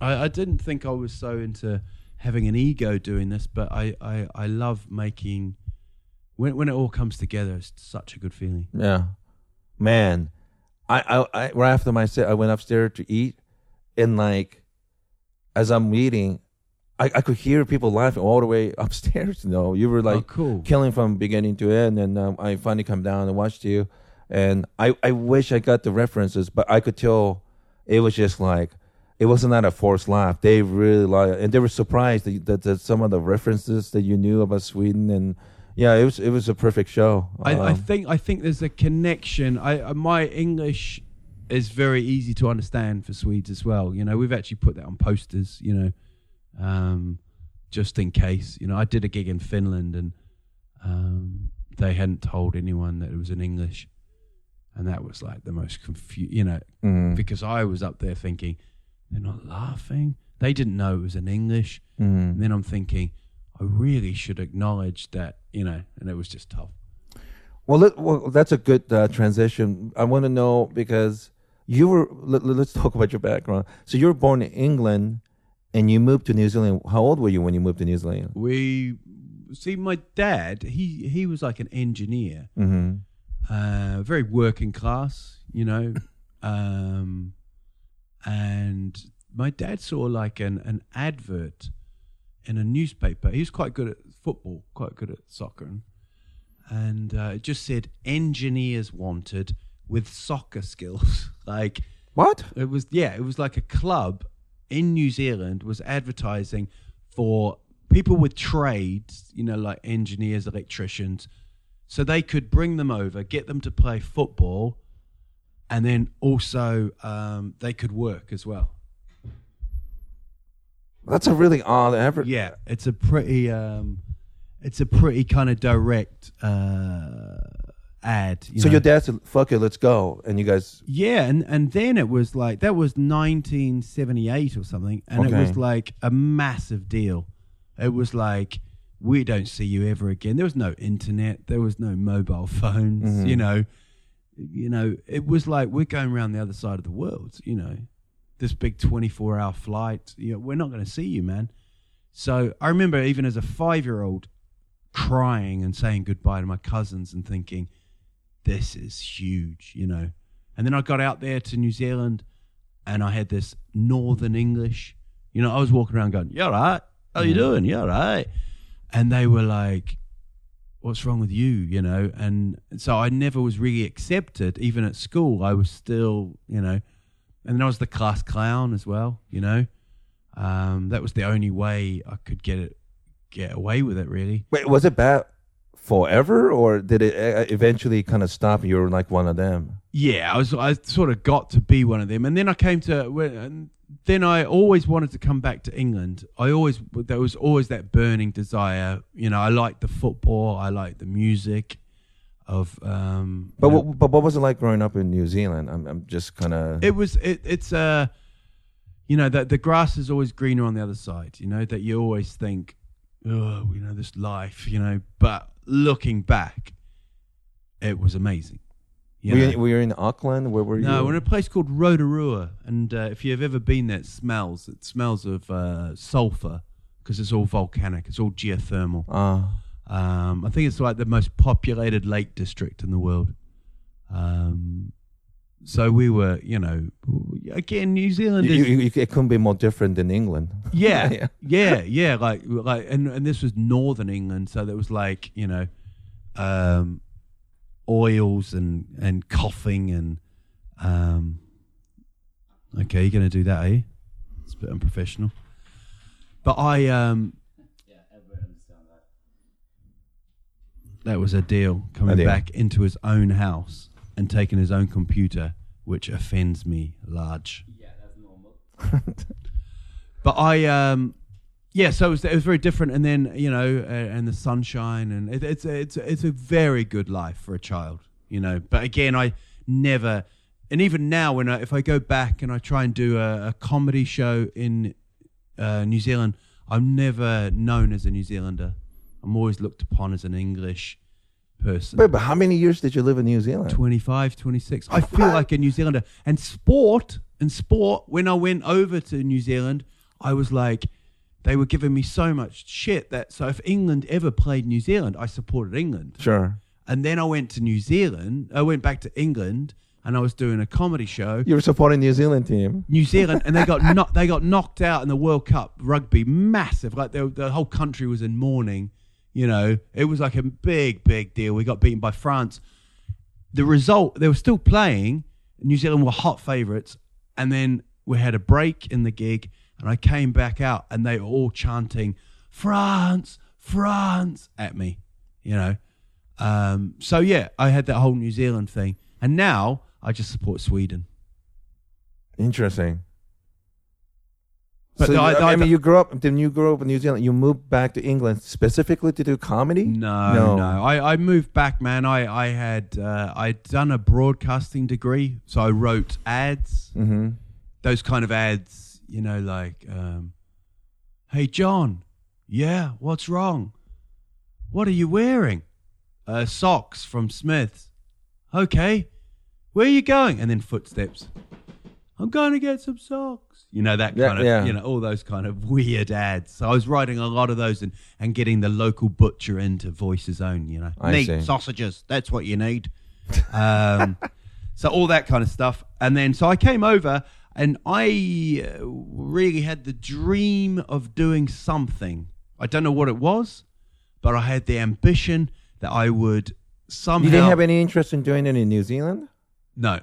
I, I didn't think I was so into having an ego doing this, but I I, I love making. When when it all comes together, it's such a good feeling. Yeah, man. I, I, I right after my set, I went upstairs to eat, and like, as I'm eating, I, I could hear people laughing all the way upstairs. You know, you were like oh, cool. killing from beginning to end, and um, I finally come down and watched you, and I, I wish I got the references, but I could tell it was just like it wasn't that a forced laugh. They really like, and they were surprised that, that, that some of the references that you knew about Sweden, and yeah, it was it was a perfect show. I, I Um, think I think there's a connection. I uh, my English is very easy to understand for Swedes as well. You know, we've actually put that on posters. You know, um, just in case. You know, I did a gig in Finland and um, they hadn't told anyone that it was in English, and that was like the most confu You know, mhm. because I was up there thinking they're not laughing. They didn't know it was in English, Mhm. and then I'm thinking I really should acknowledge that. You know, and it was just tough. Well, let, well, that's a good uh, transition. I want to know because you were. Let, us talk about your background. So you were born in England, and you moved to New Zealand. How old were you when you moved to New Zealand? we see my dad he he was like an engineer Mm-hmm. uh very working class you know um and my dad saw like an an advert in a newspaper. He was quite good at football quite good at soccer. And, and uh, it just said engineers wanted with soccer skills. Like What? it was yeah, it was like a club in New Zealand was advertising for people with trades, you know, like engineers, electricians, so they could bring them over, get them to play football, and then also um, they could work as well. That's a really odd effort. Yeah, it's a pretty, um, it's a pretty kind of direct uh, ad. you So know. your dad said, "Fuck it, let's go," and you guys. Yeah, and and then it was like that was 1978 or something, and it was like a massive deal. It was like we don't see you ever again. There was no internet, there was no mobile phones. Mhm. You know, you know, it was like we're going around the other side of the world. You know, this big 24 hour flight. You know, we're not going to see you, man. So I remember even as a five year old crying and saying goodbye to my cousins and thinking, this is huge, you know. And then I got out there to New Zealand and I had this Northern English. You know, I was walking around going, "You're all right? How you doing? You're all right? And they were like, What's wrong with you? You know, and so I never was really accepted, even at school. I was still, you know, and then I was the class clown as well, you know. Um, that was the only way I could get it get away with it really. Wait, was it bad forever, or did it uh, eventually kind of stop? You were like one of them. Yeah, I was. I sort of got to be one of them, and then I came to. when- And then I always wanted to come back to England. I always there was always that burning desire. You know, I liked the football. I liked the music of. Um, But know, what, but what was it like growing up in New Zealand? I'm, I'm just kind of. it was. It, it's uh, you know, that the grass is always greener on the other side. You know that you always think, oh, you know, this life. You know, but looking back, it was amazing. You Were you, were you in Auckland? Where were you? No, we're in a place called Rotorua, and uh, if you've ever been there, it smells. It smells of uh, sulfur because it's all volcanic. It's all geothermal. Ah. Um, I think it's like the most populated lake district in the world. Um, so we were, you know, again, New Zealand you, you, it couldn't be more different than England. yeah, Yeah. yeah, yeah, Like, like, and and this was northern England, so there was like, you know, um, oils and and coughing and, um, okay, you're gonna do that, are you? It's a bit unprofessional. But I, um, yeah, that that was a deal coming A deal. back into his own house and taking his own computer, which offends me large. Yeah, that's normal. But I, um, yeah, so it was, it was very different, and then you know, uh, and the sunshine, and it, it's it's it's a very good life for a child, you know. But again, I never, and even now, when I, if I go back and I try and do a, a comedy show in uh, New Zealand, I'm never known as a New Zealander. I'm always looked upon as an English person. Wait, but how many years did you live in New Zealand? 25, 26. I feel like a New Zealander. And sport, and sport, when I went over to New Zealand, I was like, they were giving me so much shit that, so if England ever played New Zealand, I supported England. Sure. And then I went to New Zealand, I went back to England, and I was doing a comedy show. You were supporting New Zealand team. New Zealand, and they got no, they got knocked out in the World Cup rugby, massive. Like the the whole country was in mourning. You know, it was like a big, big deal. We got beaten by France. The result, they were still playing. New Zealand were hot favourites, and then we had a break in the gig, and I came back out, and they were all chanting "France, France" at me. You know, um, so yeah, I had that whole New Zealand thing, and now I just support Sweden. Interesting. But so, the- you- I- mean, you grew up. Then you grew up in New Zealand. You moved back to England specifically to do comedy. No, no. I, I moved back, man. I I had uh, I'd done a broadcasting degree, so I wrote ads. Mm-hmm. Those kind of ads, you know, like, um, "Hey, John, yeah, what's wrong? What are you wearing? Uh, socks from Smiths. Okay, where are you going? And then footsteps. I'm going to get some socks. You know that Yeah, kind of, yeah. you know, all those kind of weird ads. So I was writing a lot of those and, and getting the local butcher in to voice his own. You know, I need see. sausages. That's what you need. Um, so all that kind of stuff. And then so I came over and I uh, really had the dream of doing something. I don't know what it was, but I had the ambition that I would somehow. You didn't have any interest in doing it in New Zealand. no.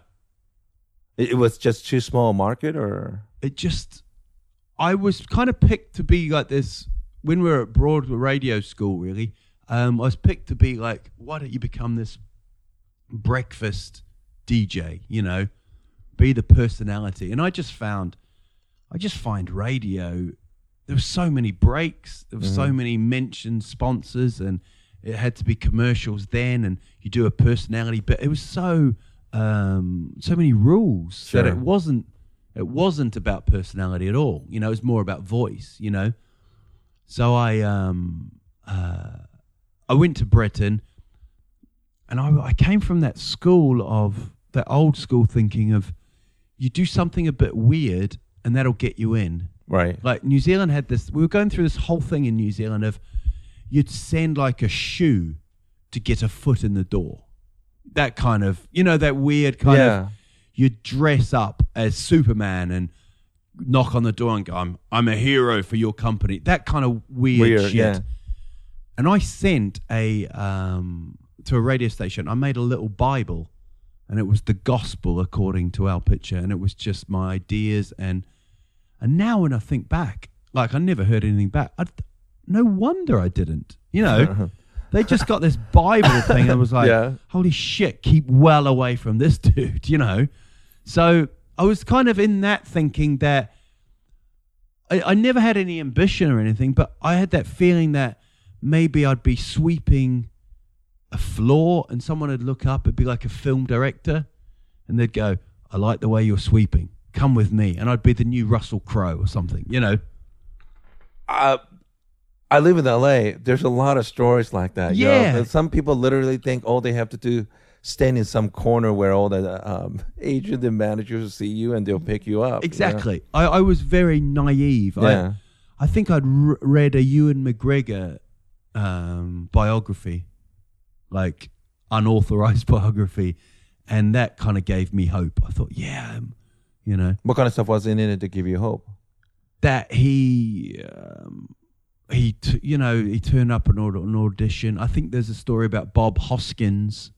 It, it was just too small a market, or it just I was kind of picked to be like this when we were at Broadway radio school really um, I was picked to be like why don't you become this breakfast DJ you know be the personality. And I just found I just find radio there were so many breaks there were so many mentioned sponsors and it had to be commercials then and you do a personality but it was so um, so many rules that it wasn't it wasn't about personality at all. You know it was more about voice you know? So I um uh, I went to Britain and I, I came from that school of that old school thinking of you do something a bit weird and that'll get you in right? like New Zealand had this. We were going through this whole thing in New Zealand of you'd send like a shoe to get a foot in the door. That kind of, you know, that weird kind Yeah. of. You'd dress up as Superman and knock on the door and go, "I'm I'm a hero for your company." That kind of weird, Weird, shit. yeah. And I sent a um, to a radio station. I made a little Bible, and it was the gospel according to Al Pitcher, and it was just my ideas and and now when I think back, like I never heard anything back. I, no wonder I didn't. You know, they just got this Bible thing and was like, Yeah. holy shit, keep well away from this dude. You know, so I was kind of in that thinking that I, I never had any ambition or anything, but I had that feeling that maybe I'd be sweeping a floor and someone would look up, it'd be like a film director, and they'd go, I like the way you're sweeping. Come with me. And I'd be the new Russell Crowe or something, you know? uh, I live in LA. There's a lot of stories like that. you know? Yeah. Some people literally think all they have to do stand in some corner where all the um, agent and managers will see you and they'll pick you up. you know? Exactly. I, I was very naive. Yeah. I, I think I'd r- read a Ewan McGregor um, biography, like unauthorized biography, and that kind of gave me hope. I thought, yeah, um, you know, What kind of stuff was in it to give you hope? that he um, he t- you know he turned up an, aud- an audition. I think there's a story about Bob Hoskins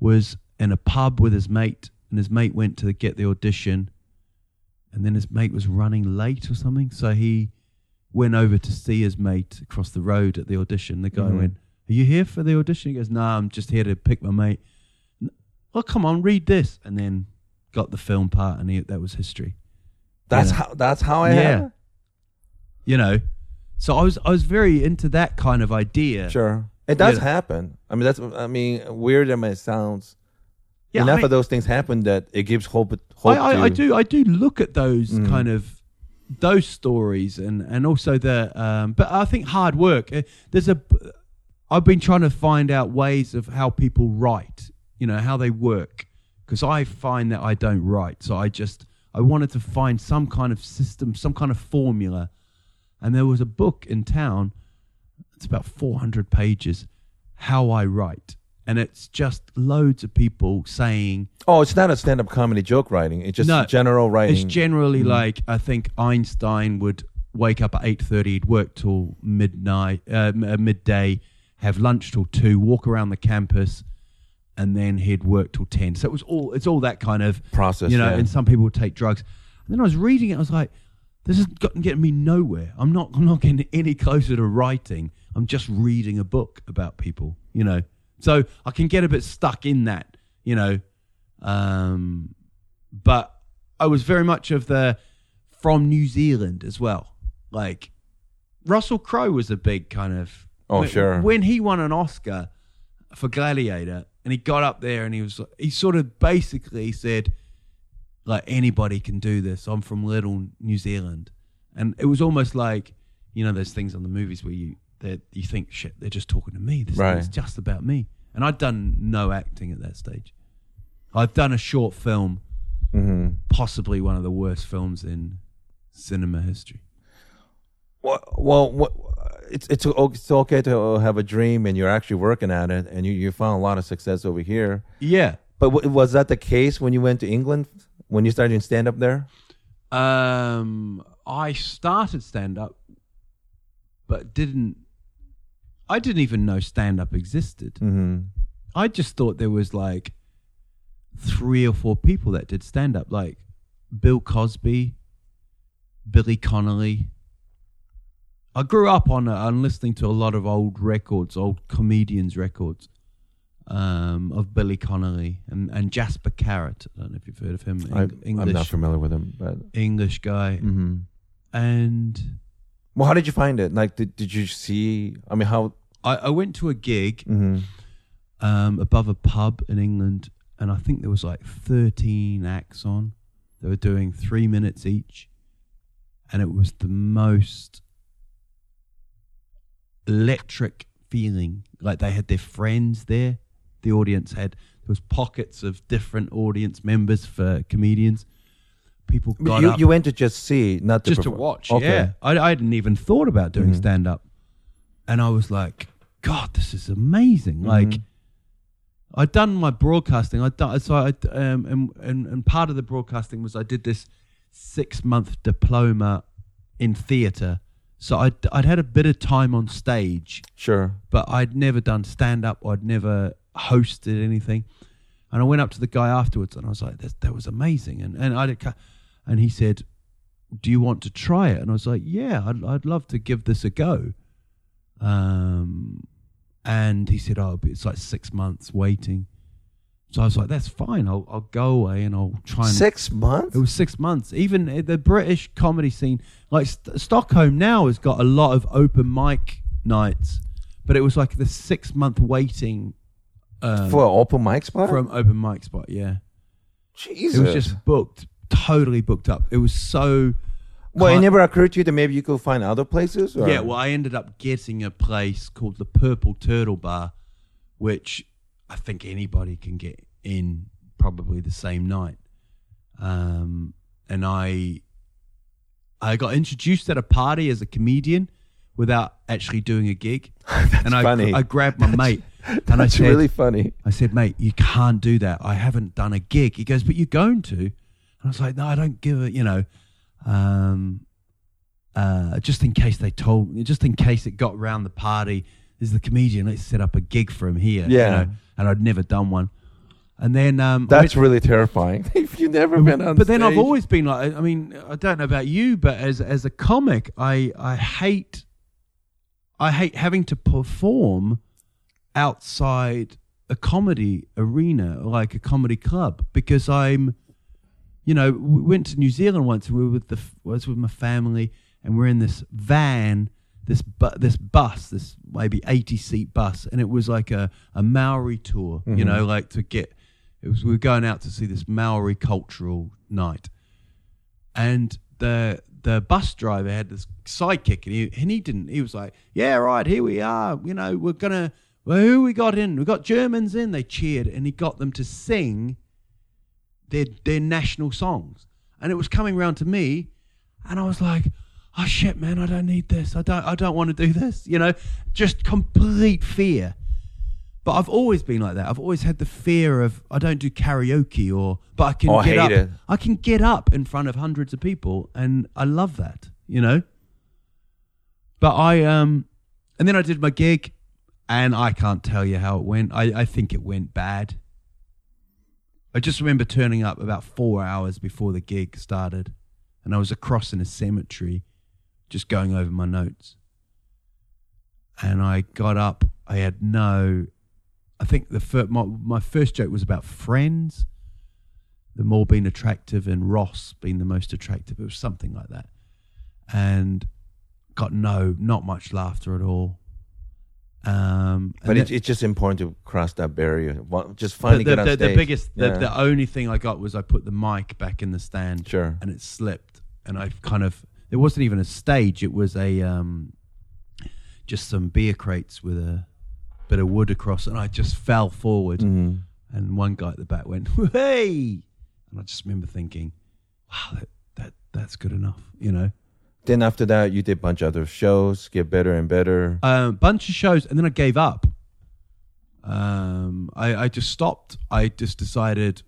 was in a pub with his mate, and his mate went to get the audition, and then his mate was running late or something, so he went over to see his mate across the road at the audition. The guy Mhm. went, "Are you here for the audition?" He goes, "Nah, I'm just here to pick my mate." "N- Well, come on, read this, and then got the film part, and he, that was history That's Yeah. how. That's how I Yeah. had you know So I was I was very into that kind of idea. Sure. It does Yeah. happen. I mean, that's. I mean, weird as it sounds. Yeah, I enough mean- of those things happen that it gives hope. I, Hope I, to, I do I do look at those Mm. kind of those stories and and also the um but I think hard work uh, there's a I've been trying to find out ways of how people write you know how they work because I find that I don't write so I just I wanted to find some kind of system some kind of formula and there was a book in town it's about 400 pages how I write and it's just loads of people saying Oh, it's not a stand-up comedy joke writing. It's just No, general writing. It's generally like I think Einstein would wake up at eight thirty. He'd work till midnight, uh, uh, midday, have lunch till two, walk around the campus, and then he'd work till ten. So it was all it's all that kind of Process, you know. yeah. And some people would take drugs. And then I was reading it. I was like, this is getting me nowhere. I'm not. I'm not getting any closer to writing. I'm just reading a book about people. You know. So I can get a bit stuck in that. You know. Um, but I was very much of the from New Zealand as well. Like Russell Crowe was a big kind of Oh, when, sure. when he won an Oscar for Gladiator and he got up there and he was he sort of basically said like anybody can do this. I'm from little New Zealand, and it was almost like you know those things on the movies where you that you think shit they're just talking to me. This Right. thing's just about me, and I'd done no acting at that stage. I've done a short film, hmm possibly one of the worst films in cinema history. Well, well, what, it's it's it's okay to have a dream and you're actually working at it, and you you found a lot of success over here. Yeah. But w- was that the case when you went to England when you started doing stand up there? Um, I started stand up, but didn't. I didn't even know stand up existed. Mm-hmm. I just thought there was like three or four people that did stand up, like Bill Cosby, Billy Connolly. I grew up on on listening to a lot of old records, old comedians' records, um, of Billy Connolly and, and Jasper Carrott. I don't know if you've heard of him. I, English, I'm not familiar with him, but English guy, mm-hmm. and well, how did you find it? Like, did did you see? I mean, how? I, I went to a gig Mm-hmm. um, above a pub in England, and I think there was like 13 acts on. They were doing three minutes each, and it was the most electric feeling. Like they had their friends there. The audience had there was pockets of different audience members for comedians. People got You up you went to just see, not to just to perform. watch. Okay. Yeah, I, I hadn't even thought about doing Mhm. stand up, and I was like, God, this is amazing. Like, Mhm. I'd done my broadcasting. I'd done so. I um, and, and and part of the broadcasting was I did this six month diploma in theatre. So I'd I'd had a bit of time on stage, Sure. but I'd never done stand up. I'd never hosted anything. And I went up to the guy afterwards, and I was like, "That, that was amazing." And and I and he said, "Do you want to try it?" And I was like, "Yeah, I'd I'd love to give this a go." Um, and he said, "Oh, it's like six months waiting." So I was like, "That's fine. I'll I'll go away and I'll try and Six months. it was six months. Even the British comedy scene, like St- Stockholm now, has got a lot of open mic nights, but it was like the six month waiting um, for an open mic spot. from open mic spot. Yeah, Jesus. it was just booked, totally booked up. It was so. Well, it never occurred to you that maybe you could find other places. Or? Yeah, well, I ended up getting a place called the Purple Turtle Bar, which I think anybody can get in probably the same night. Um, and I, I got introduced at a party as a comedian without actually doing a gig. and I, funny. I grabbed my mate and I said, really funny. I said, mate, you can't do that. I haven't done a gig. He goes, but you're going to. And I was like, no, I don't give a, you know, um, uh, just in case they told me, just in case it got round the party, there's the comedian, let's set up a gig for him here. you Yeah. know, and I'd never done one. And then, um, I That's really terrifying. if you've never been on but then I've always been like, I mean, I don't know about you, but as as a comic, I I hate I hate having to perform outside a comedy arena, like a comedy club, because I'm, you know, we went to New Zealand once. We were with the I was with my family, and we're in this van this bu- this bus, this maybe eighty seat bus, and it was like a a Maori tour. You know, like to get it was we were going out to see this Maori cultural night, and the the bus driver had this sidekick, and he and he didn't. He was like, "Yeah, right, here we are. You know, we're gonna. Well, who we got in? We got Germans in." They cheered, and he got them to sing their their national songs, and it was coming round to me, and I was like, "Oh shit, man, I don't need this. I don't. I don't want to do this." You know, just complete fear. But I've always been like that. I've always had the fear of I don't do karaoke or but I can Oh, I get hate up. it. I can get up in front of hundreds of people and I love that, you know? But I um and then I did my gig and I can't tell you how it went. I, I think it went bad. I just remember turning up about four hours before the gig started and I was across in a cemetery just going over my notes. And I got up, I had no I think the fir- my, my first joke was about friends, the more being attractive and Ross being the most attractive. It was something like that, and got no, not much laughter at all. Um, But it's, it's just important to cross that barrier. Just finally the, get on the, stage. the biggest, the, Yeah. the only thing I got was I put the mic back in the stand, Sure. and it slipped, and I kind of it wasn't even a stage; it was a um, just some beer crates with a bit of wood across, and I just fell forward. Mhm. and one guy at the back went, "Hey!" And I just remember thinking, "Wow, that, that that's good enough," you know. Then after that, you did a bunch of other shows, get better and better. A um, bunch of shows, and then I gave up. Um, I, I just stopped. I just decided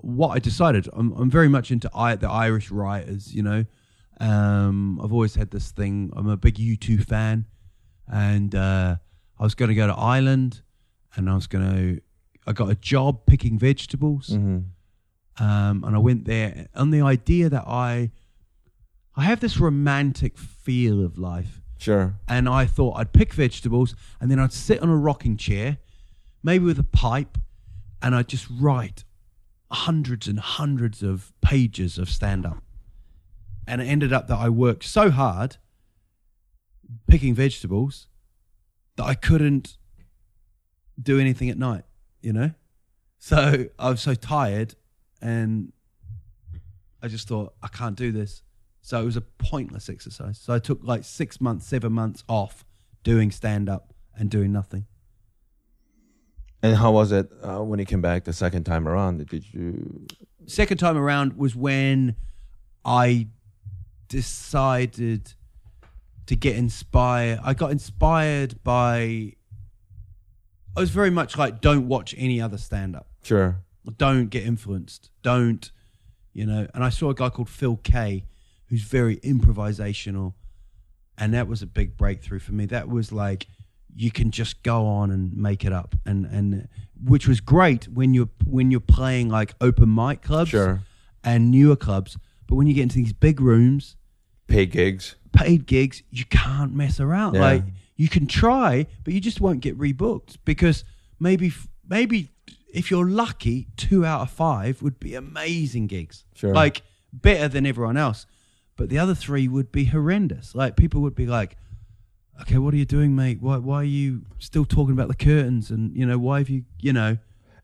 what I decided. I'm, I'm very much into I, the Irish writers, you know. Um, I've always had this thing. I'm a big U2 fan, and uh, I was going to go to Ireland, and I was going to. I got a job picking vegetables. hmm um, and I went there on the idea that I I have this romantic feel of life, Sure. and I thought I'd pick vegetables, and then I'd sit on a rocking chair, maybe with a pipe, and I'd just write hundreds and hundreds of pages of stand up. And it ended up that I worked so hard picking vegetables that I couldn't do anything at night, you know? So I was so tired and I just thought, I can't do this. So it was a pointless exercise. So I took like six months, seven months off doing stand up and doing nothing. And how was it uh, when you came back the second time around? Did you? second time around was when I decided to get inspired. I got inspired by. I was very much like, don't watch any other stand up. Sure. Don't get influenced. Don't, you know. And I saw a guy called Phil Kay, who's very improvisational. And that was a big breakthrough for me. That was like, you can just go on and make it up. And, and which was great when you're, when you're playing like open mic clubs Sure. and newer clubs. But when you get into these big rooms, Pay gigs. paid gigs, you can't mess around. Yeah. Like you can try, but you just won't get rebooked because maybe maybe if you're lucky, two out of five would be amazing gigs. Sure. Like better than everyone else. But the other three would be horrendous. Like people would be like, Okay, what are you doing, mate? Why why are you still talking about the curtains and you know, why have you you know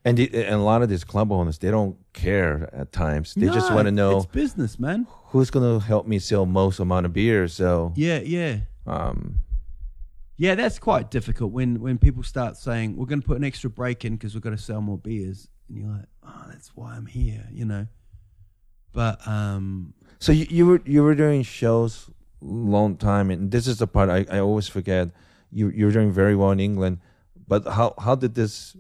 And, and a lot of these club owners, they don't care at times. They just want to know It's business, man. who's going to help me sell most amount of beer. So, Yeah, yeah. um, Yeah, that's quite difficult when when people start saying we're going to put an extra break in because we're going to sell more beers, and you're like, oh, that's why I'm here, you know. But um, so you, you were you were doing shows long time, and this is the part I, I always forget. You you were doing very well in England, but how how did this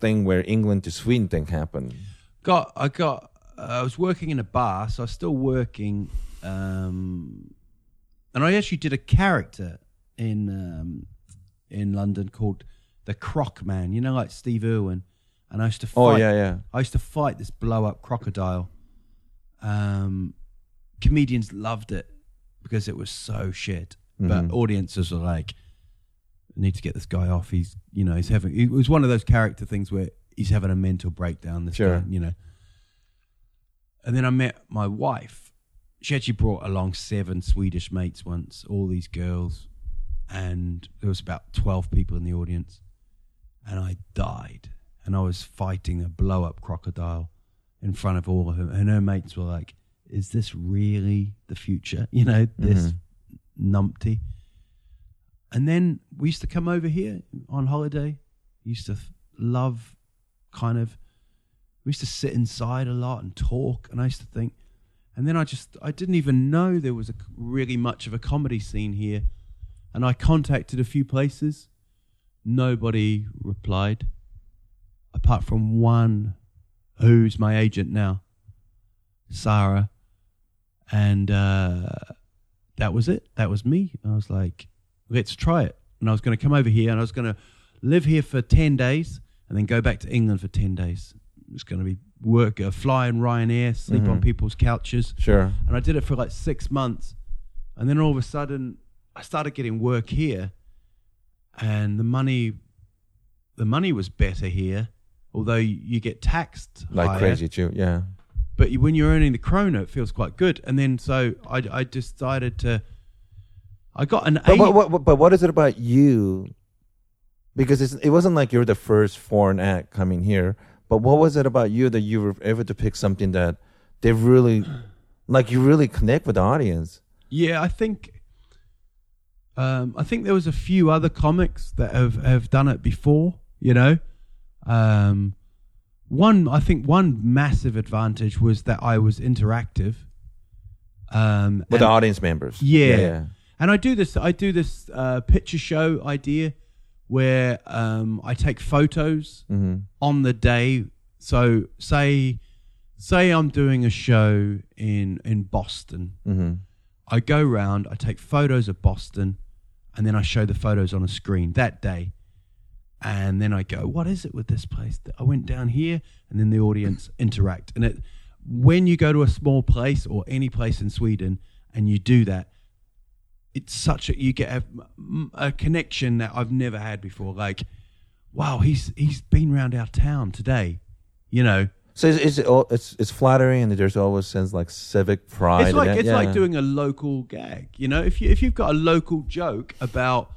thing where England to Sweden thing happen? Got I got I was working in a bar, so I was still working, um, and I actually did a character in um, in London called the Croc Man. You know, like Steve Irwin, and I used to fight. Oh yeah, yeah. I used to fight this blow up crocodile. Um, comedians loved it because it was so shit, but Mhm. audiences were like, "Need to get this guy off." He's, you know, he's having. It was one of those character things where he's having a mental breakdown. This Sure. guy, you know. And then I met my wife, she actually brought along seven Swedish mates once, all these girls, and there was about twelve people in the audience, and I died, and I was fighting a blow up crocodile in front of all of them, and her mates were like, "Is this really the future?" You know, this mm-hmm. numpty. And then we used to come over here on holiday. Used to love kind of we used to sit inside a lot and talk and i used to think and then i just i didn't even know there was a really much of a comedy scene here and i contacted a few places. Nobody replied apart from one who's my agent now sarah and uh, that was it. That was me. I was like let's try it. And i was going to come over here and i was going to live here for 10 days and then go back to england for 10 days It's going to be work uh, fly in ryanair sleep on people's couches Sure. and I did it for like six months, and then all of a sudden I started getting work here, and the money, the money was better here, although you, get taxed Like higher, crazy too. Yeah. But you- when you're earning the krona, it feels quite good. And then so I, I decided to, I got an. But what, what- but what is it about you? Because it's, it wasn't like you're the first foreign act coming here. But what was it about you that you were able to pick something that they really, like you really connect with the audience? Yeah, I think. Um, I think there was a few other comics that have, have done it before. You know, um, one I think one massive advantage was that I was interactive. Um, With the audience members. yeah. yeah. and I do this. I do this uh, picture show idea where um, I take photos Mm-hmm. on the day. So say say I'm doing a show in in Boston. Mm-hmm. I go round, I take photos of Boston, and then I show the photos on a screen that day. And then I go, what is it with this place? I went down here, and then the audience interact. And it, when you go to a small place or any place in Sweden, and you do that, it's such a you get a, a connection that I've never had before. Like, wow, he's he's been round our town today, you know. So it's, it's, all- it's, it's flattering and there's always sense like civic pride. It's like it's Yeah. like doing a local gag. You know, if you if you've got a local joke about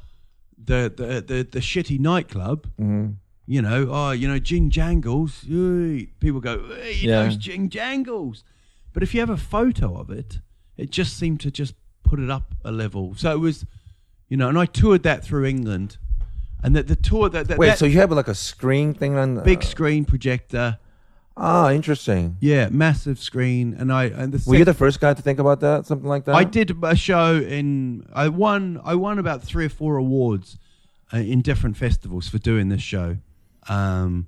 the the the, the shitty nightclub, Mm-hmm. you know, oh, you know, Jing Jangles, people go, hey, you Yeah. know, Jing Jangles. But if you have a photo of it, it just seemed to just put it up a level. So it was, you know, and I toured that through England, and that the tour that, that Wait, that so you have like a screen thing on? the big uh, screen projector, Ah, interesting. yeah, massive screen, and I and the Were you the first guy to think about that? Something like that? I did a show in. I won. I won about three or four awards uh, in different festivals for doing this show, um,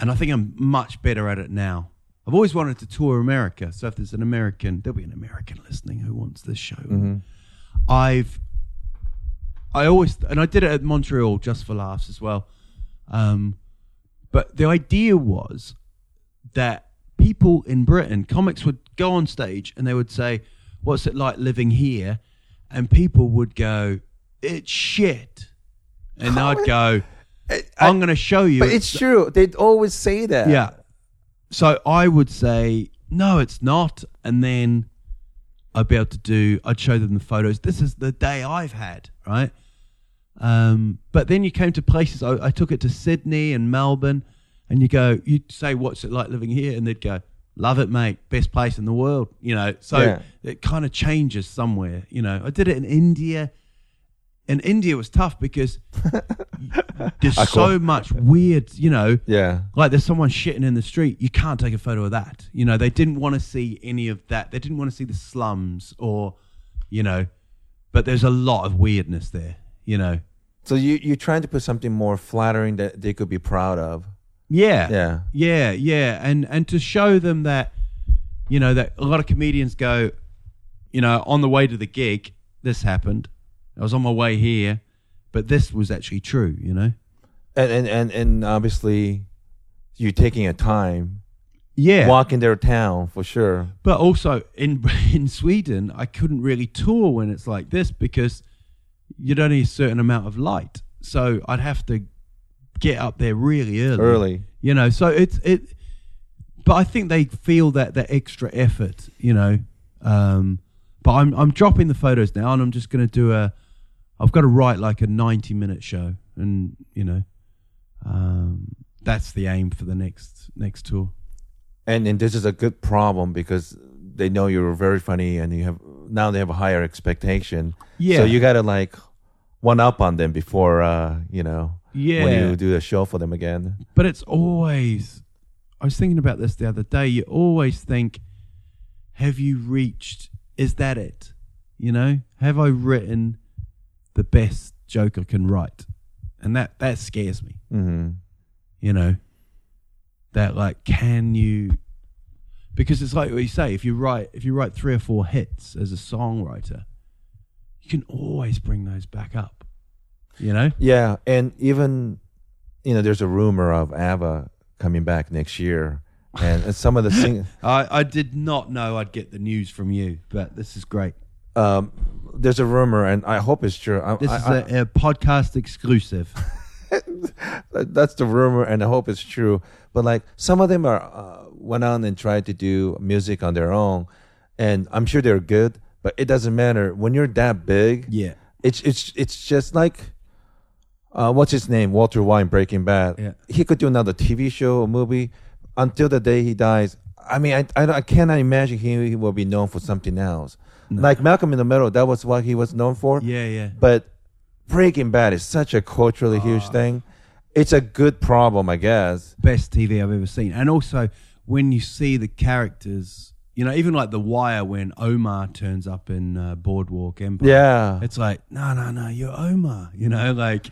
and I think I'm much better at it now. I've always wanted to tour America, so if there's an American, there'll be an American listening who wants this show. I've, I always, and I did it at Montreal just for laughs as well. Um, but the idea was that people in Britain, comics would go on stage and they would say, What's it like living here? And people would go, It's shit. And I'd go, I'm going to show you. But it's true. They'd always say that. Yeah. So I would say, no, it's not. And then I'd be able to do, I'd show them the photos. This is the day I've had, right? Um, but then you came to places, I, I took it to Sydney and Melbourne, and you go, you'd say, what's it like living here? And they'd go, love it, mate. Best place in the world, you know? So Yeah. it kind of changes somewhere, you know? I did it in India. And India was tough because there's so much weird, you know, Yeah. like there's someone shitting in the street you can't take a photo of that. You know they didn't want to see any of that. They didn't want to see the slums or you know but there's a lot of weirdness there you know. So you you're trying to put something more flattering that they could be proud of. yeah. Yeah. yeah yeah. And and to show them that you know that a lot of comedians go you know on the way to the gig this happened i was on my way here but this was actually true you know And and and, and obviously you taking a time yeah walking their town for sure. But also in in Sweden, I couldn't really tour when it's like this because you'd only a certain amount of light. So I'd have to get up there really early. Early. You know, so it's it but I think they feel that that extra effort, you know. Um, but I'm I'm dropping the photos now, and I'm just going to do a. I've got to write like a 90 minute show, and you know, um, that's the aim for the next next tour. And and this is a good problem because they know you're very funny, and you have now they have a higher expectation. Yeah. So you got to like one up on them before uh, you know Yeah. when you do a show for them again. But it's always. I was thinking about this the other day. You always think, have you reached? Is that it? You know, have I written the best Joker can write? And that that scares me. hmm You know, that like, can you? Because it's like what you say. If you write, if you write three or four hits as a songwriter, you can always bring those back up. You know. Yeah, and even you know, there's a rumor of ABBA coming back next year, and some of the sing. I, I did not know I'd get the news from you, but this is great. Um, there's a rumor, and I hope it's true. I, This I- is a podcast exclusive. that's the rumor, and I hope it's true. But like some of them are uh, went on and tried to do music on their own, and I'm sure they're good. But it doesn't matter when you're that big. Yeah. it's it's it's just like. Uh, what's his name? Walter White Breaking Bad. Yeah. He could do another TV show or movie until the day he dies. I mean, I, I, I cannot imagine he, he will be known for something else. Like Malcolm in the Middle, that was what he was known for. Yeah, yeah. But Breaking Bad is such a culturally huge thing. It's a good problem, I guess. Best TV I've ever seen. And also, when you see the characters, you know, even like The Wire, when Omar turns up in uh, Boardwalk Empire. Yeah. It's like, no, no, no, you're Omar. You know, like,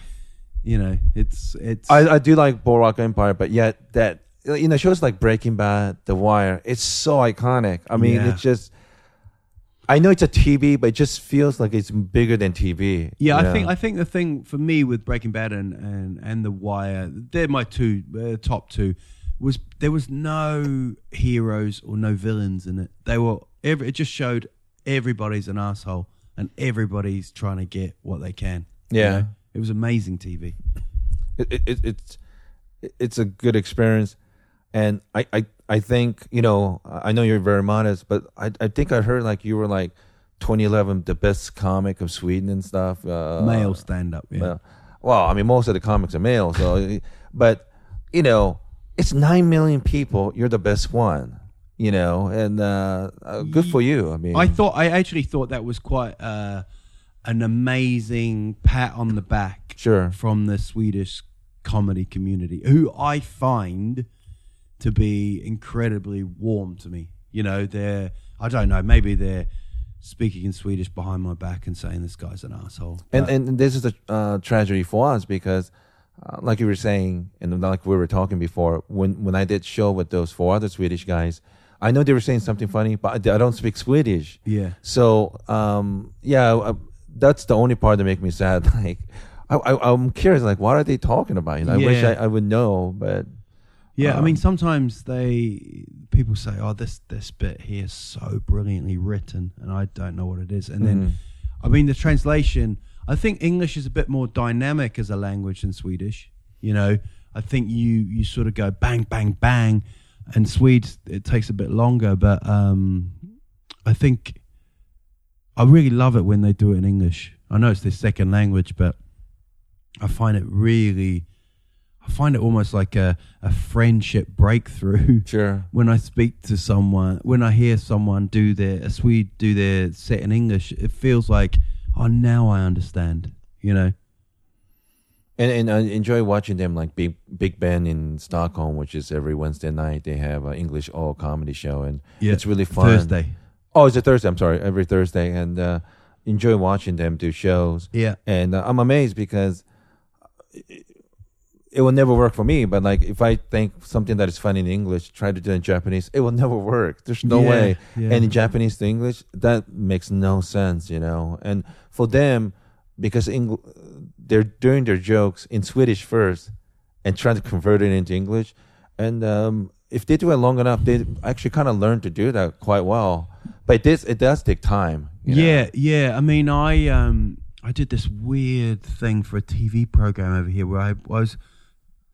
you know, it's, it's, I, I do like Boardwalk Empire, but yet that you know shows like Breaking Bad, The Wire, it's so iconic. I mean, Yeah. it's just. I know it's a TV, but it just feels like it's bigger than TV. Yeah, you I think? I think the thing for me with Breaking Bad and and, and The Wire, they're my two uh, top two. Was there was no heroes or no villains in it. They were every, it just showed everybody's an asshole and everybody's trying to get what they can. you Yeah. know? it was amazing TV. it, it, it, it's it's a good experience, and I, I I think you know I know you're very modest, but I I think I heard like you were like 2011 the best comic of Sweden and stuff. Uh, Male stand up. Yeah. Well, well, I mean most of the comics are male, so but you know it's nine million people. You're the best one, you know, and uh, uh, good for you. I mean, I thought I actually thought that was quite uh, an amazing pat on the back Sure. from the Swedish comedy community, who I find to be incredibly warm to me. You know, they're I don't know, maybe they're speaking in Swedish behind my back and saying this guy's an asshole. and and this is a uh, tragedy for us because uh, like you were saying and like we were talking before when when i did show with those four other swedish guys i know they were saying something funny but i, I don't speak swedish Yeah. so um yeah uh, that's the only part that make me sad like I, I, i'm curious like what are they talking about you know i wish I, I would know but Yeah, I Um, mean, sometimes they people say, "Oh, this this bit here is so brilliantly written," and I don't know what it is. And then, Mm-hmm. I mean, the translation. I think English is a bit more dynamic as a language than Swedish. You know, I think you you sort of go bang bang bang, and Swedes it takes a bit longer. But um, I think I really love it when they do it in English. I know it's their second language, but I find it really. I find it almost like a, a friendship breakthrough sure when I speak to someone, when I hear someone do their, a Swede do their set in English, it feels like, oh, now I understand, you know? and and I enjoy watching them like Big Big Ben in Stockholm, which is every Wednesday night. They have an English all comedy show, and yeah. it's really fun. Thursday. Oh, it's a Thursday. I'm sorry, every Thursday, and uh, enjoy watching them do shows. Yeah. and uh, I'm amazed because it, it will never work for me. But like, if I think something that is funny in English, try to do it in Japanese, it will never work. There's no Yeah, way. yeah. And in Japanese to English, that makes no sense, you know. And for them, because Eng- they're doing their jokes in Swedish first and trying to convert it into English, and um, if they do it long enough, they actually kind of learn to do that quite well. But this it does take time. you know. Yeah, yeah. I mean, I um, I did this weird thing for a TV program over here where I was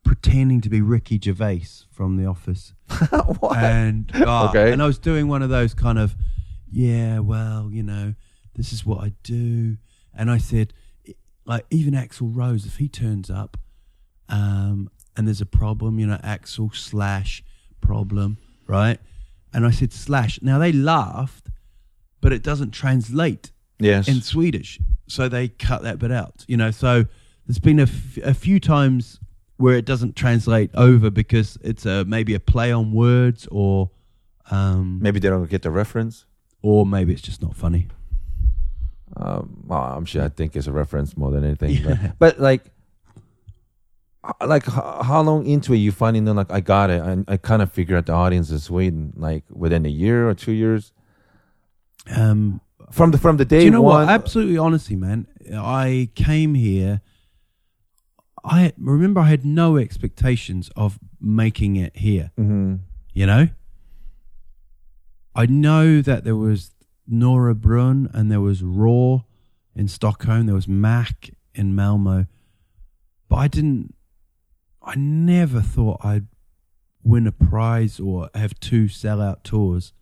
pretending to be Ricky Gervais from The Office. What? and ah, Okay. and I was doing one of those kind of yeah, well, you know, this is what I do. And I said, like, even Axl Rose, if he turns up um, and there's a problem, you know, Axl slash problem, right? And I said slash. Now they laughed, but it doesn't translate Yes. in Swedish. So they cut that bit out, you know. So there's been a, f- a few times where it doesn't translate over because it's a maybe a play on words or um, Maybe they don't get the reference. or maybe it's just not funny. Um, well, I'm sure I think it's a reference more than anything. Yeah. But, but like, like how long into it you finding that like I got it? I, I kind of figure out the audience in Sweden like within a year or two years Um, from the from the day you know one. what? Absolutely, honestly, man, I came here. I remember I had no expectations of making it here. Mhm. You know, I know that there was Norra Brunn and there was Raw in Stockholm. There was Mac in Malmo, but I didn't. I never thought I'd win a prize or have two sellout tours.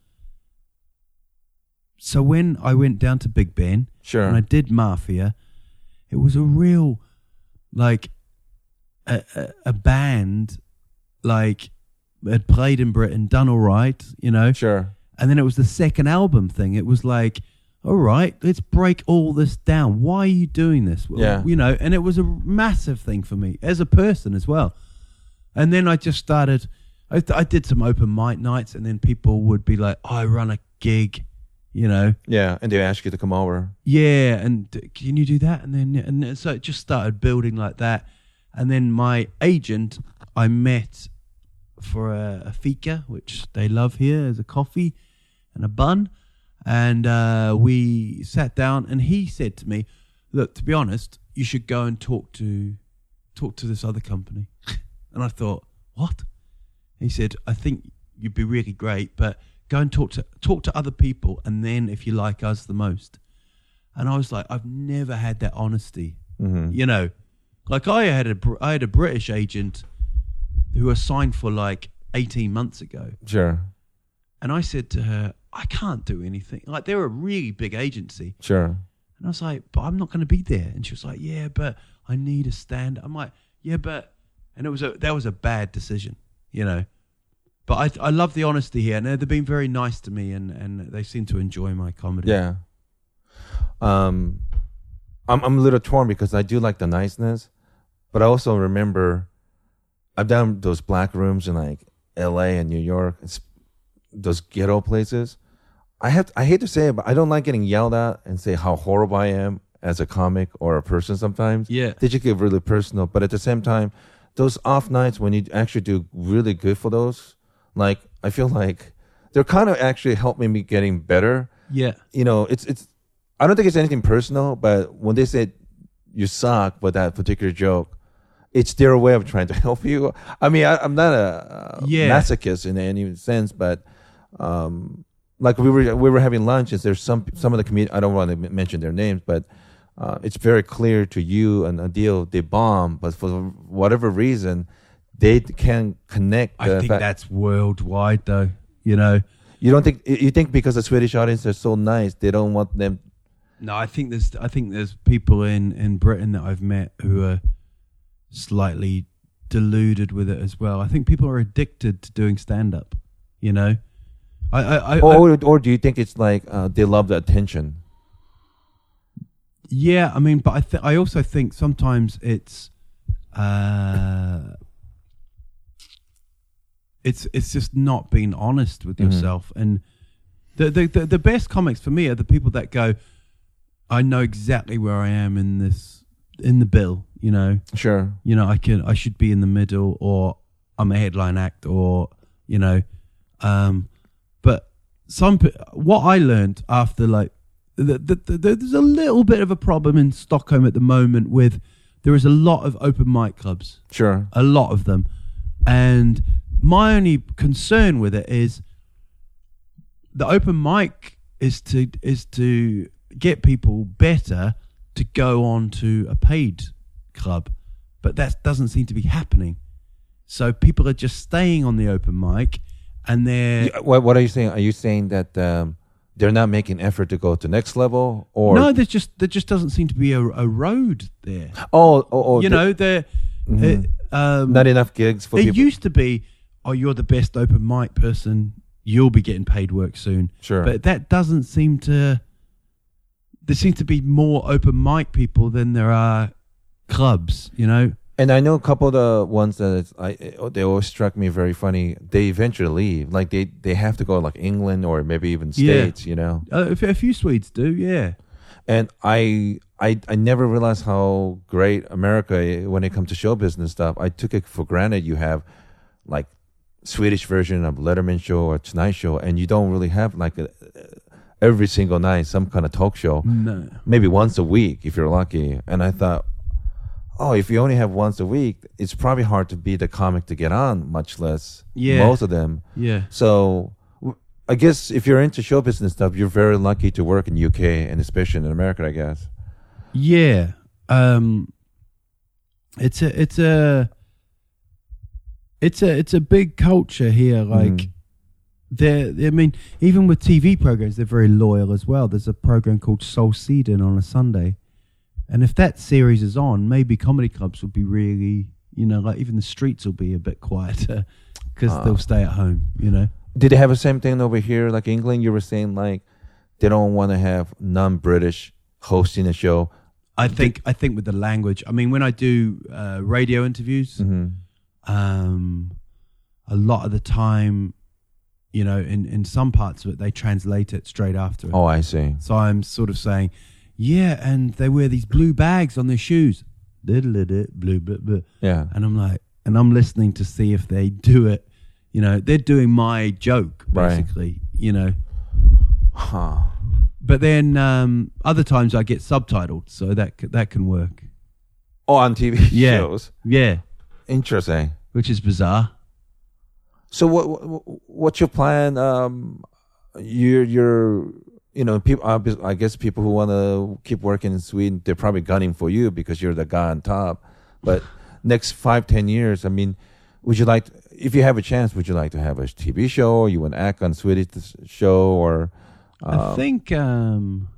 So when I went down to Big Ben Sure. and I did Mafia, it was a real, like, a, a, a band, like, had played in Britain, done all right, you know. sure. And then it was the second album thing. It was like, all right, let's break all this down. Why are you doing this? Yeah. You know, and it was a massive thing for me as a person as well. And then I just started, I, I did some open mic nights, and then people would be like, oh, I run a gig, you know. Yeah, and they ask you to come over. Yeah, and can you do that? And then and then- so it just started building like that. And then my agent, I met for a, a fika, which they love here as a coffee and a bun. And uh, we sat down, and he said to me, "Look, to be honest, you should go and talk to talk to this other company." and I thought, "What?" He said, "I think you'd be really great, but go and talk to talk to other people, and then if you like us the most." And I was like, I've never had that honesty. Mhm. You know, like I had a Br- I had a British agent who was signed for like 18 months ago, Sure, and I said to her, I can't do anything. Like they're a really big agency, sure. and I was like, but I'm not going to be there. And she was like, Yeah, but I need a stand. I'm like, Yeah, but, and it was a that was a bad decision, you know. But I I love the honesty here, and they've been very nice to me, and and they seem to enjoy my comedy. Yeah. Um, I'm I'm a little torn because I do like the niceness, but I also remember I've done those black rooms in like L.A. and New York, it's those ghetto places. I have I hate to say it, but I don't like getting yelled at and say how horrible I am as a comic or a person. Sometimes, Yeah. they just get really personal. But at the same time, those off nights when you actually do really good for those, like I feel like they're kind of actually helping me getting better yeah. you know, it's it's. I don't think it's anything personal, but when they said you suck with that particular joke, it's their way of trying to help you. I mean, I, I'm not a, uh Yeah. masochist in any sense, but um, like we were we were having lunch, and there's some some of the comedians. I don't want to mention their names, but uh, it's very clear to you and Adeel they bomb, but for whatever reason, they can connect. I think fact- that's worldwide, though. You know, you don't think you think because the Swedish audience are so nice, they don't want them no, I think there's, I think there's people in in Britain that I've met who are slightly deluded with it as well. I think people are addicted to doing stand up. You know, I, I, I, or or do you think it's like uh, they love the attention? yeah, I mean, but I, th- I also think sometimes it's, uh, it's it's just not being honest with Mhm. yourself and the, the the the best comics for me are the people that go i know exactly where i am in this in the bill you know Sure. you know i can i should be in the middle or i'm a headline act or you know um but some what i learned after like the, the, the, there's a little bit of a problem in stockholm at the moment with there is a lot of open mic clubs Sure. a lot of them. And my only concern with it is the open mic is to is to get people better to go on to a paid club, but that doesn't seem to be happening. So people are just staying on the open mic, and they're what What are you saying? Are you saying that um, they're not making effort to go to next level, or no, there's just there just doesn't seem to be a, a road there. oh, oh, oh you the- know, there. Mhm. uh, um, not enough gigs for it people. used to be, oh, you're the best open mic person. You'll be getting paid work soon. Sure. But that doesn't seem to. There seems to be more open mic people than there are clubs. You know. And I know a couple of the ones that I they always struck me very funny. They eventually leave, like they they have to go like England or maybe even states, you know. Uh, a few Swedes do, yeah. And I I I never realized how great America when it comes to show business stuff. I took it for granted. You have like Swedish version of Letterman show or Tonight Show, and you don't really have like a, every single night some kind of talk show. No. maybe once a week if you're lucky. And I thought, oh, if you only have once a week, it's probably hard to be the comic to get on, much less Yeah. most of them. Yeah. So I guess if you're into show business stuff, you're very lucky to work in UK and especially in America, I guess. Yeah. Um it's a it's a it's a it's a big culture here like Mhm. they're I mean even with TV programs they're very loyal as well. There's a program called Solsidan on a Sunday. And if that series is on, maybe comedy clubs will be really, you know, like even the streets will be a bit quieter because Ah. they'll stay at home, you know. Did they have the same thing over here, like England? You were saying like they don't want to have non-British hosting a show. I think I think with the language. I mean, when I do uh, radio interviews, Mm-hmm. um, a lot of the time, you know, in in some parts of it, they translate it straight after. It. Oh, I see. So I'm sort of saying, yeah, and they wear these blue bags on their shoes, blue, blue, blue. Yeah. and I'm like, and I'm listening to see if they do it. You know, they're doing my joke Right. basically. You know, Huh. but then um, other times I get subtitled, so that that can work. Oh, on TV Yeah. shows. Yeah, Interesting. which is bizarre. So what, what what's your plan? Um, you're you're you know people. I guess people who want to keep working in Sweden, they're probably gunning for you because you're the guy on top. But next five ten years, I mean, would you like if you have a chance? Would you like to have a TV show? Or you want to act on Swedish show or? I um, think um,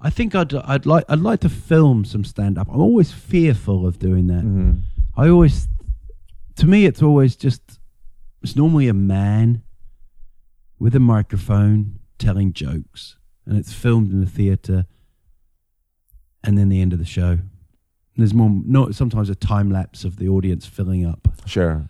I think I'd I'd like I'd like to film some stand up. I'm always fearful of doing that. mhm. I always to me it's always just it's normally a man with a microphone telling jokes and it's filmed in a theater and then the end of the show. There's more no sometimes a time lapse of the audience filling up. Sure.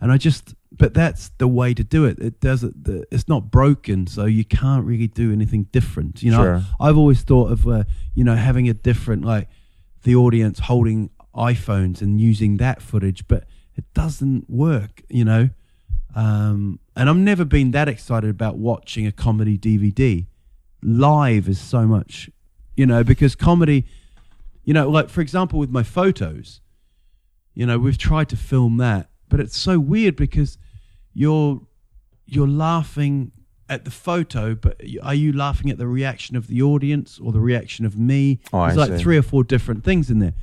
And I just, but that's the way to do it. It doesn't, it's not broken, so you can't really do anything different. You know, Sure. I've always thought of, uh, you know, having a different, like the audience holding iPhones and using that footage, but it doesn't work, you know. Um, and I've never been that excited about watching a comedy DVD. Live is so much, you know, because comedy, you know, like for example, with my photos, you know, we've tried to film that, but it's so weird because you're you're laughing at the photo, but are you laughing at the reaction of the audience or the reaction of me? Oh, I like see. three or four different things in there.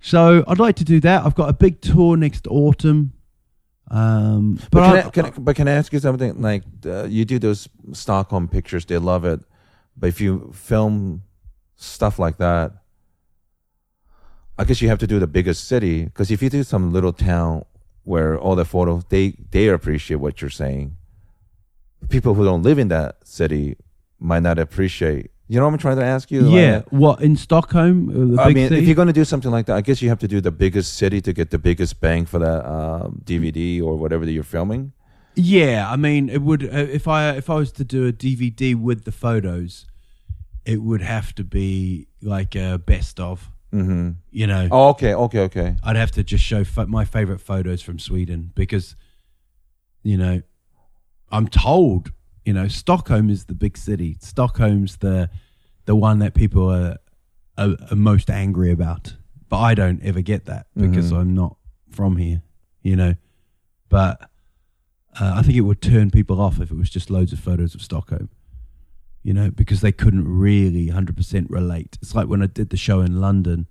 So I'd like to do that. I've got a big tour next autumn. Um, but, But, can, I, I, can, I, but can I ask you something? Like uh, you do those Stockholm pictures, they love it. But if you film stuff like that, I guess you have to do the biggest city. Because if you do some little town where all the photos, they they appreciate what you're saying. People who don't live in that city might not appreciate. You know what I'm trying to ask you? yeah, Like, what in Stockholm? uh, I mean, city? if you're going to do something like that, I guess you have to do the biggest city to get the biggest bang for that um, DVD or whatever that you're filming. Yeah, I mean, it would uh, if I if I was to do a DVD with the photos, it would have to be like a best of. Mm-hmm. You know, Oh, okay, okay, okay. I'd have to just show pho- my favorite photos from Sweden because, you know, I'm told, you know, Stockholm is the big city. Stockholm's the the one that people are are, are most angry about. But I don't ever get that because Mhm. I'm not from here, you know. But uh, I think it would turn people off if it was just loads of photos of Stockholm. You know, because they couldn't really 100% relate. It's like when I did the show in London.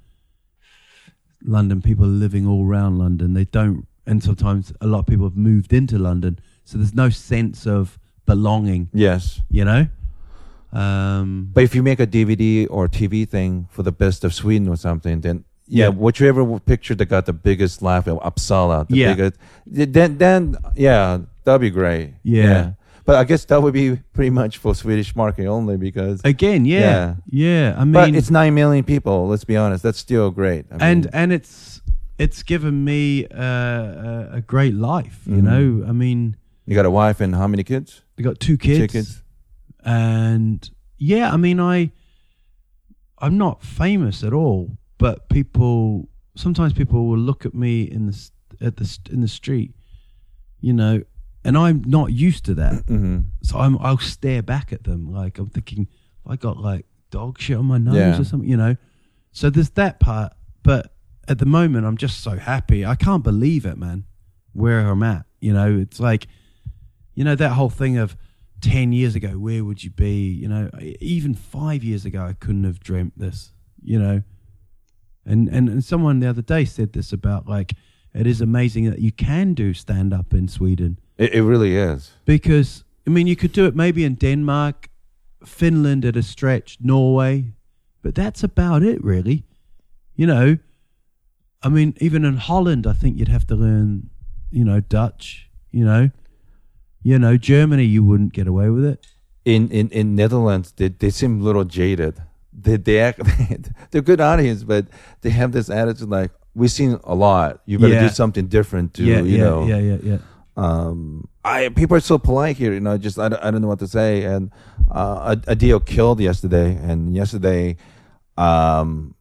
London people are living all around London. They don't, and sometimes a lot of people have moved into London, so there's no sense of belonging. Yes. You know. Um, But if you make a DVD or TV thing for the best of Sweden or something, then yeah, Yeah. whichever picture that got the biggest laugh, uh, Uppsala, the Yeah. biggest, then then yeah, that'd be great. Yeah. But I guess that would be pretty much for Swedish market only because. again, yeah, yeah. I mean, but it's nine million people. Let's be honest. That's still great. I and mean, and it's it's given me uh, a, a great life. You Mhm. know, I mean, you got a wife and how many kids? I got two kids, kids. and yeah, I mean, I I'm not famous at all, but people sometimes people will look at me in the at the in the street, you know, and I'm not used to that. hmm So I'm I'll stare back at them like I'm thinking I got like dog shit on my nose Yeah. or something, you know. So there's that part, but at the moment I'm just so happy. I can't believe it, man. Where I'm at, you know, it's like you know that whole thing of 10 years ago where would you be, you know, even 5 years ago I couldn't have dreamt this, you know. And and and someone the other day said this about like it is amazing that you can do stand up in Sweden It, it really is. because I mean you could do it maybe in Denmark, Finland at a stretch, Norway, but that's about it really. You know, I mean even in Holland I think you'd have to learn, you know, Dutch, you know. You know, Germany you wouldn't get away with it. in in in Netherlands, they they seem a little jaded. They they act they're good audience, but they have this attitude like we've seen a lot. You better Yeah. do something different to yeah, you yeah, know. yeah, yeah, yeah. Um, I people are so polite here. You know, just I don't, I don't know what to say. And uh, a, Adeel killed yesterday, and yesterday, um,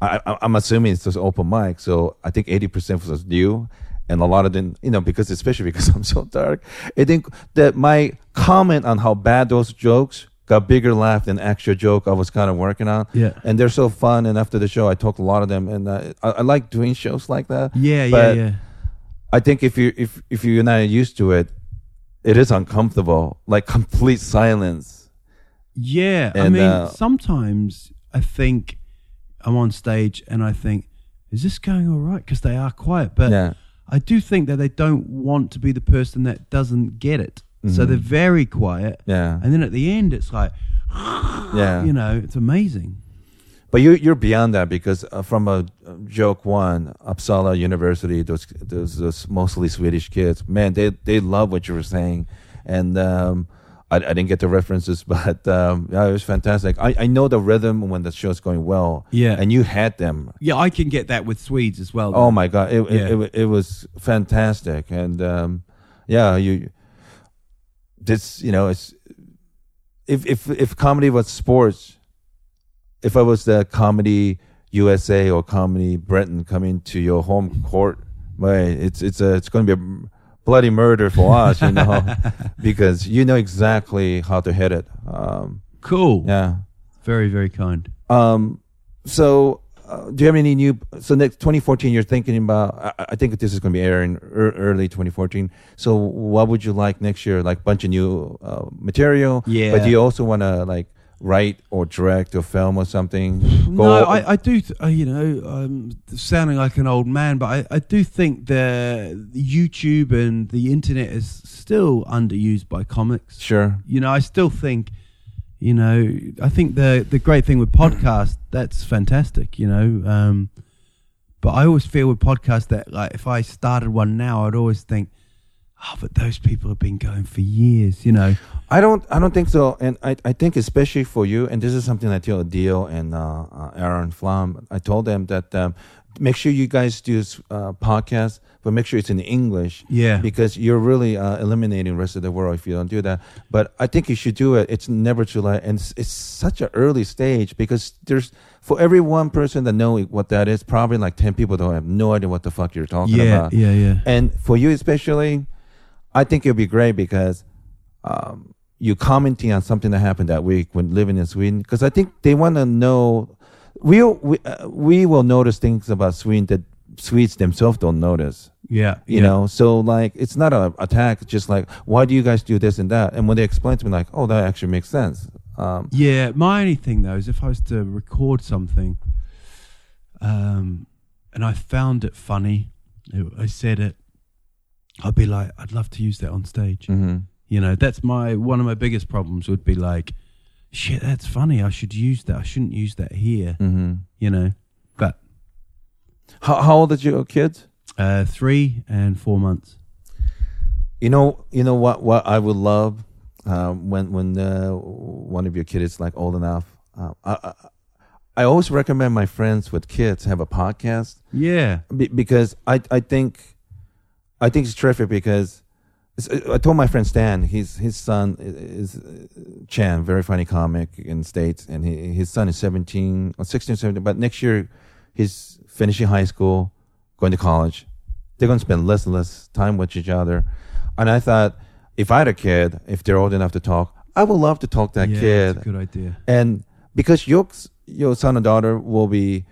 I, I'm assuming it's just open mic, so I think eighty percent was new, and a lot of them, you know, because especially because I'm so dark, I think that my comment on how bad those jokes got bigger laugh than actual joke I was kind of working on. Yeah. and they're so fun. And after the show, I talked a lot of them, and uh, I, I like doing shows like that. Yeah, yeah, yeah. I think if you if if you're not used to it, it is uncomfortable, like complete silence. Yeah, I mean, uh, sometimes I think I'm on stage and I think, is this going all right? Because they are quiet, but Yeah. I do think that they don't want to be the person that doesn't get it. So Mhm. they're very quiet, Yeah, and then at the end, it's like, yeah. you know, it's amazing. But you you're beyond that because uh, from a joke one, Uppsala University, those those, those mostly Swedish kids, man, they they love what you were saying, and um, I, I didn't get the references, but um, yeah, it was fantastic. I, I know the rhythm when the show's going well, Yeah. and you had them. Yeah, I can get that with Swedes as well. Oh my god, it Yeah. it, it, it was fantastic, and um, yeah, you this you know it's if if if comedy was sports, if I was the comedy USA or comedy Britain coming to your home court, man, it's it's a it's going to be a bloody murder for us, you know, because you know exactly how to hit it. Um, cool. yeah. Very, very kind. Um, so, uh, do you have any new? So, next 2014, you're thinking about. I, I think this is going to be airing ear- early 2014. So, what would you like next year? Like bunch of new uh, material. Yeah. But do you also want to like write or direct or film or something? No, I, I do. Th- uh, you know, um, sounding like an old man, but I, I do think the YouTube and the internet is still underused by comics. sure. You know, I still think, you know, I think the the great thing with podcasts that's fantastic. You know, um, but I always feel with podcasts that like if I started one now, I'd always think, oh, but those people have been going for years. You know, I don't. I don't think so. And I, I think especially for you, and this is something I tell Dio and uh, uh, Aaron Flom. I told them that um, make sure you guys do this uh, podcast, but make sure it's in English. Yeah. Because you're really uh, eliminating the rest of the world if you don't do that. But I think you should do it. It's never too late, and it's, it's such an early stage because there's for every one person that know what that is, probably like ten people don't have no idea what the fuck you're talking yeah, about. yeah, yeah. And for you especially, I think it'd be great because um, you commenting on something that happened that week when living in Sweden. Because I think they want to know. We we uh, we will notice things about Sweden that Swedes themselves don't notice. Yeah, You yeah. know, so like it's not an attack. It's just like why do you guys do this and that? And when they explain to me, like, oh, that actually makes sense. Um, Yeah, my only thing though is if I was to record something, um, and I found it funny, it- I said it, I'd be like, I'd love to use that on stage. mhm. You know, that's my one of my biggest problems would be like, shit, that's funny. I should use that. I shouldn't use that here. Mm-hmm. You know, but How, how old are your kids? uh, three and four months. You know, you know what? What I would love uh, when when uh, one of your kids is like old enough. Uh, I, I I always recommend my friends with kids have a podcast Yeah, be- because I I think I think it's terrific because it's- uh, I told my friend Stan his his son is uh, Chan very funny comic in the states and he, his son is 17 uh, or 16 17 but next year he's finishing high school going to college. They're going to spend less and less time with each other. And I thought if I had a kid if they're old enough to talk I would love to talk to that yeah, kid. That's a good idea. and because your your son or daughter will be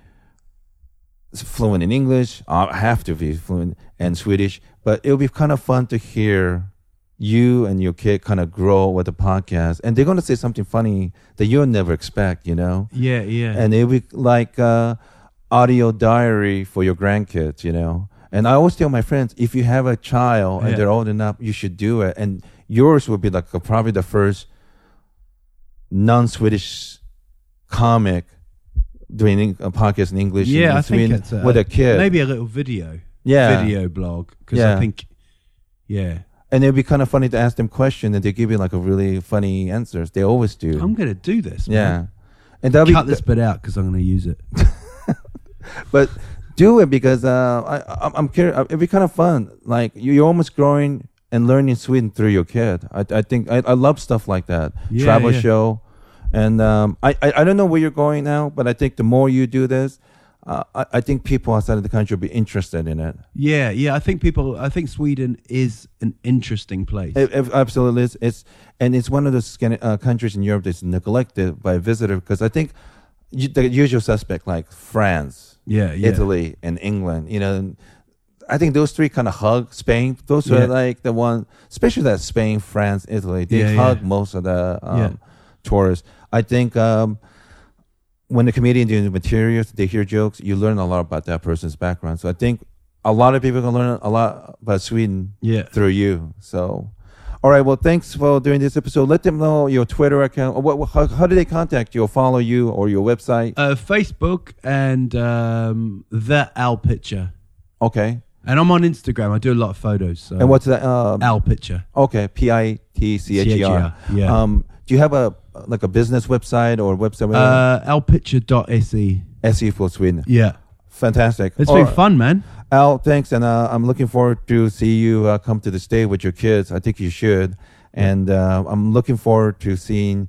fluent in English, I have to be fluent and Swedish, but it'll be kind of fun to hear you and your kid kind of grow with the podcast, and they're going to say something funny that you'll never expect, you know, Yeah, yeah. and it'll be like uh, audio diary for your grandkids, you know. And I always tell my friends, if you have a child Yeah. and they're old enough, you should do it. And yours would be like a, probably the first non-Swedish comic doing a podcast in English. yeah, in I think it's a, with a kid. Maybe a little video. Yeah. video blog because Yeah. I think, yeah, and it'd be kind of funny to ask them questions and they give you like a really funny answers. They always do. I'm gonna do this. yeah, man. and that'll cut be this bit out because I'm gonna use it. but do it because uh, I, I'm, I'm curious. It'd be kind of fun. Like you- you're almost growing and learning Sweden through your kid. I, I think I, I love stuff like that. Yeah, Travel yeah. show, and um, I, I I don't know where you're going now, but I think the more you do this, uh, I, I think people outside of the country will be interested in it. Yeah, yeah. I think people. I think Sweden is an interesting place. It, it absolutely is. It's and it's one of those uh, countries in Europe that's neglected by visitors because I think you, the usual suspect like France, yeah, yeah. Italy, and England. You know, I think those three kind of hug Spain. Those Yeah. are like the one, especially that Spain, France, Italy. They Yeah, hug most of the um, tourists. I think um, when the comedian doing the materials, they hear jokes. You learn a lot about that person's background. So I think a lot of people can learn a lot about Sweden Yeah. through you. So, all right. Well, thanks for doing this episode. Let them know your Twitter account. What, how, how do they contact you or follow you or your website? Uh, Facebook and um, the Al Pitcher, Okay. and I'm on Instagram. I do a lot of photos. So And what's that? Um, Al Pitcher? okay. P I T C H E R. yeah. Um, do you have a like a business website or website? Uh, alpitcher.se. SE for Sweden. Yeah, Fantastic. it's All been fun, man. Al, thanks, and uh, I'm looking forward to see you uh, come to the state with your kids. I think you should, and uh, I'm looking forward to seeing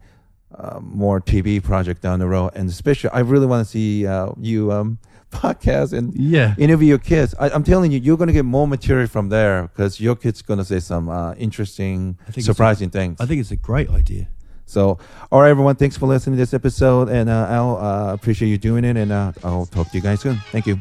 uh, more TV project down the road, and especially I really want to see uh, you um, podcast and Yeah, interview your kids. I, I'm telling you, you're going to get more material from there because your kid's going to say some uh, interesting, surprising things. I think it's a great idea. So. All right, everyone, thanks for listening to this episode, and uh, Al, uh, appreciate you doing it, and uh, I'll talk to you guys soon. Thank you.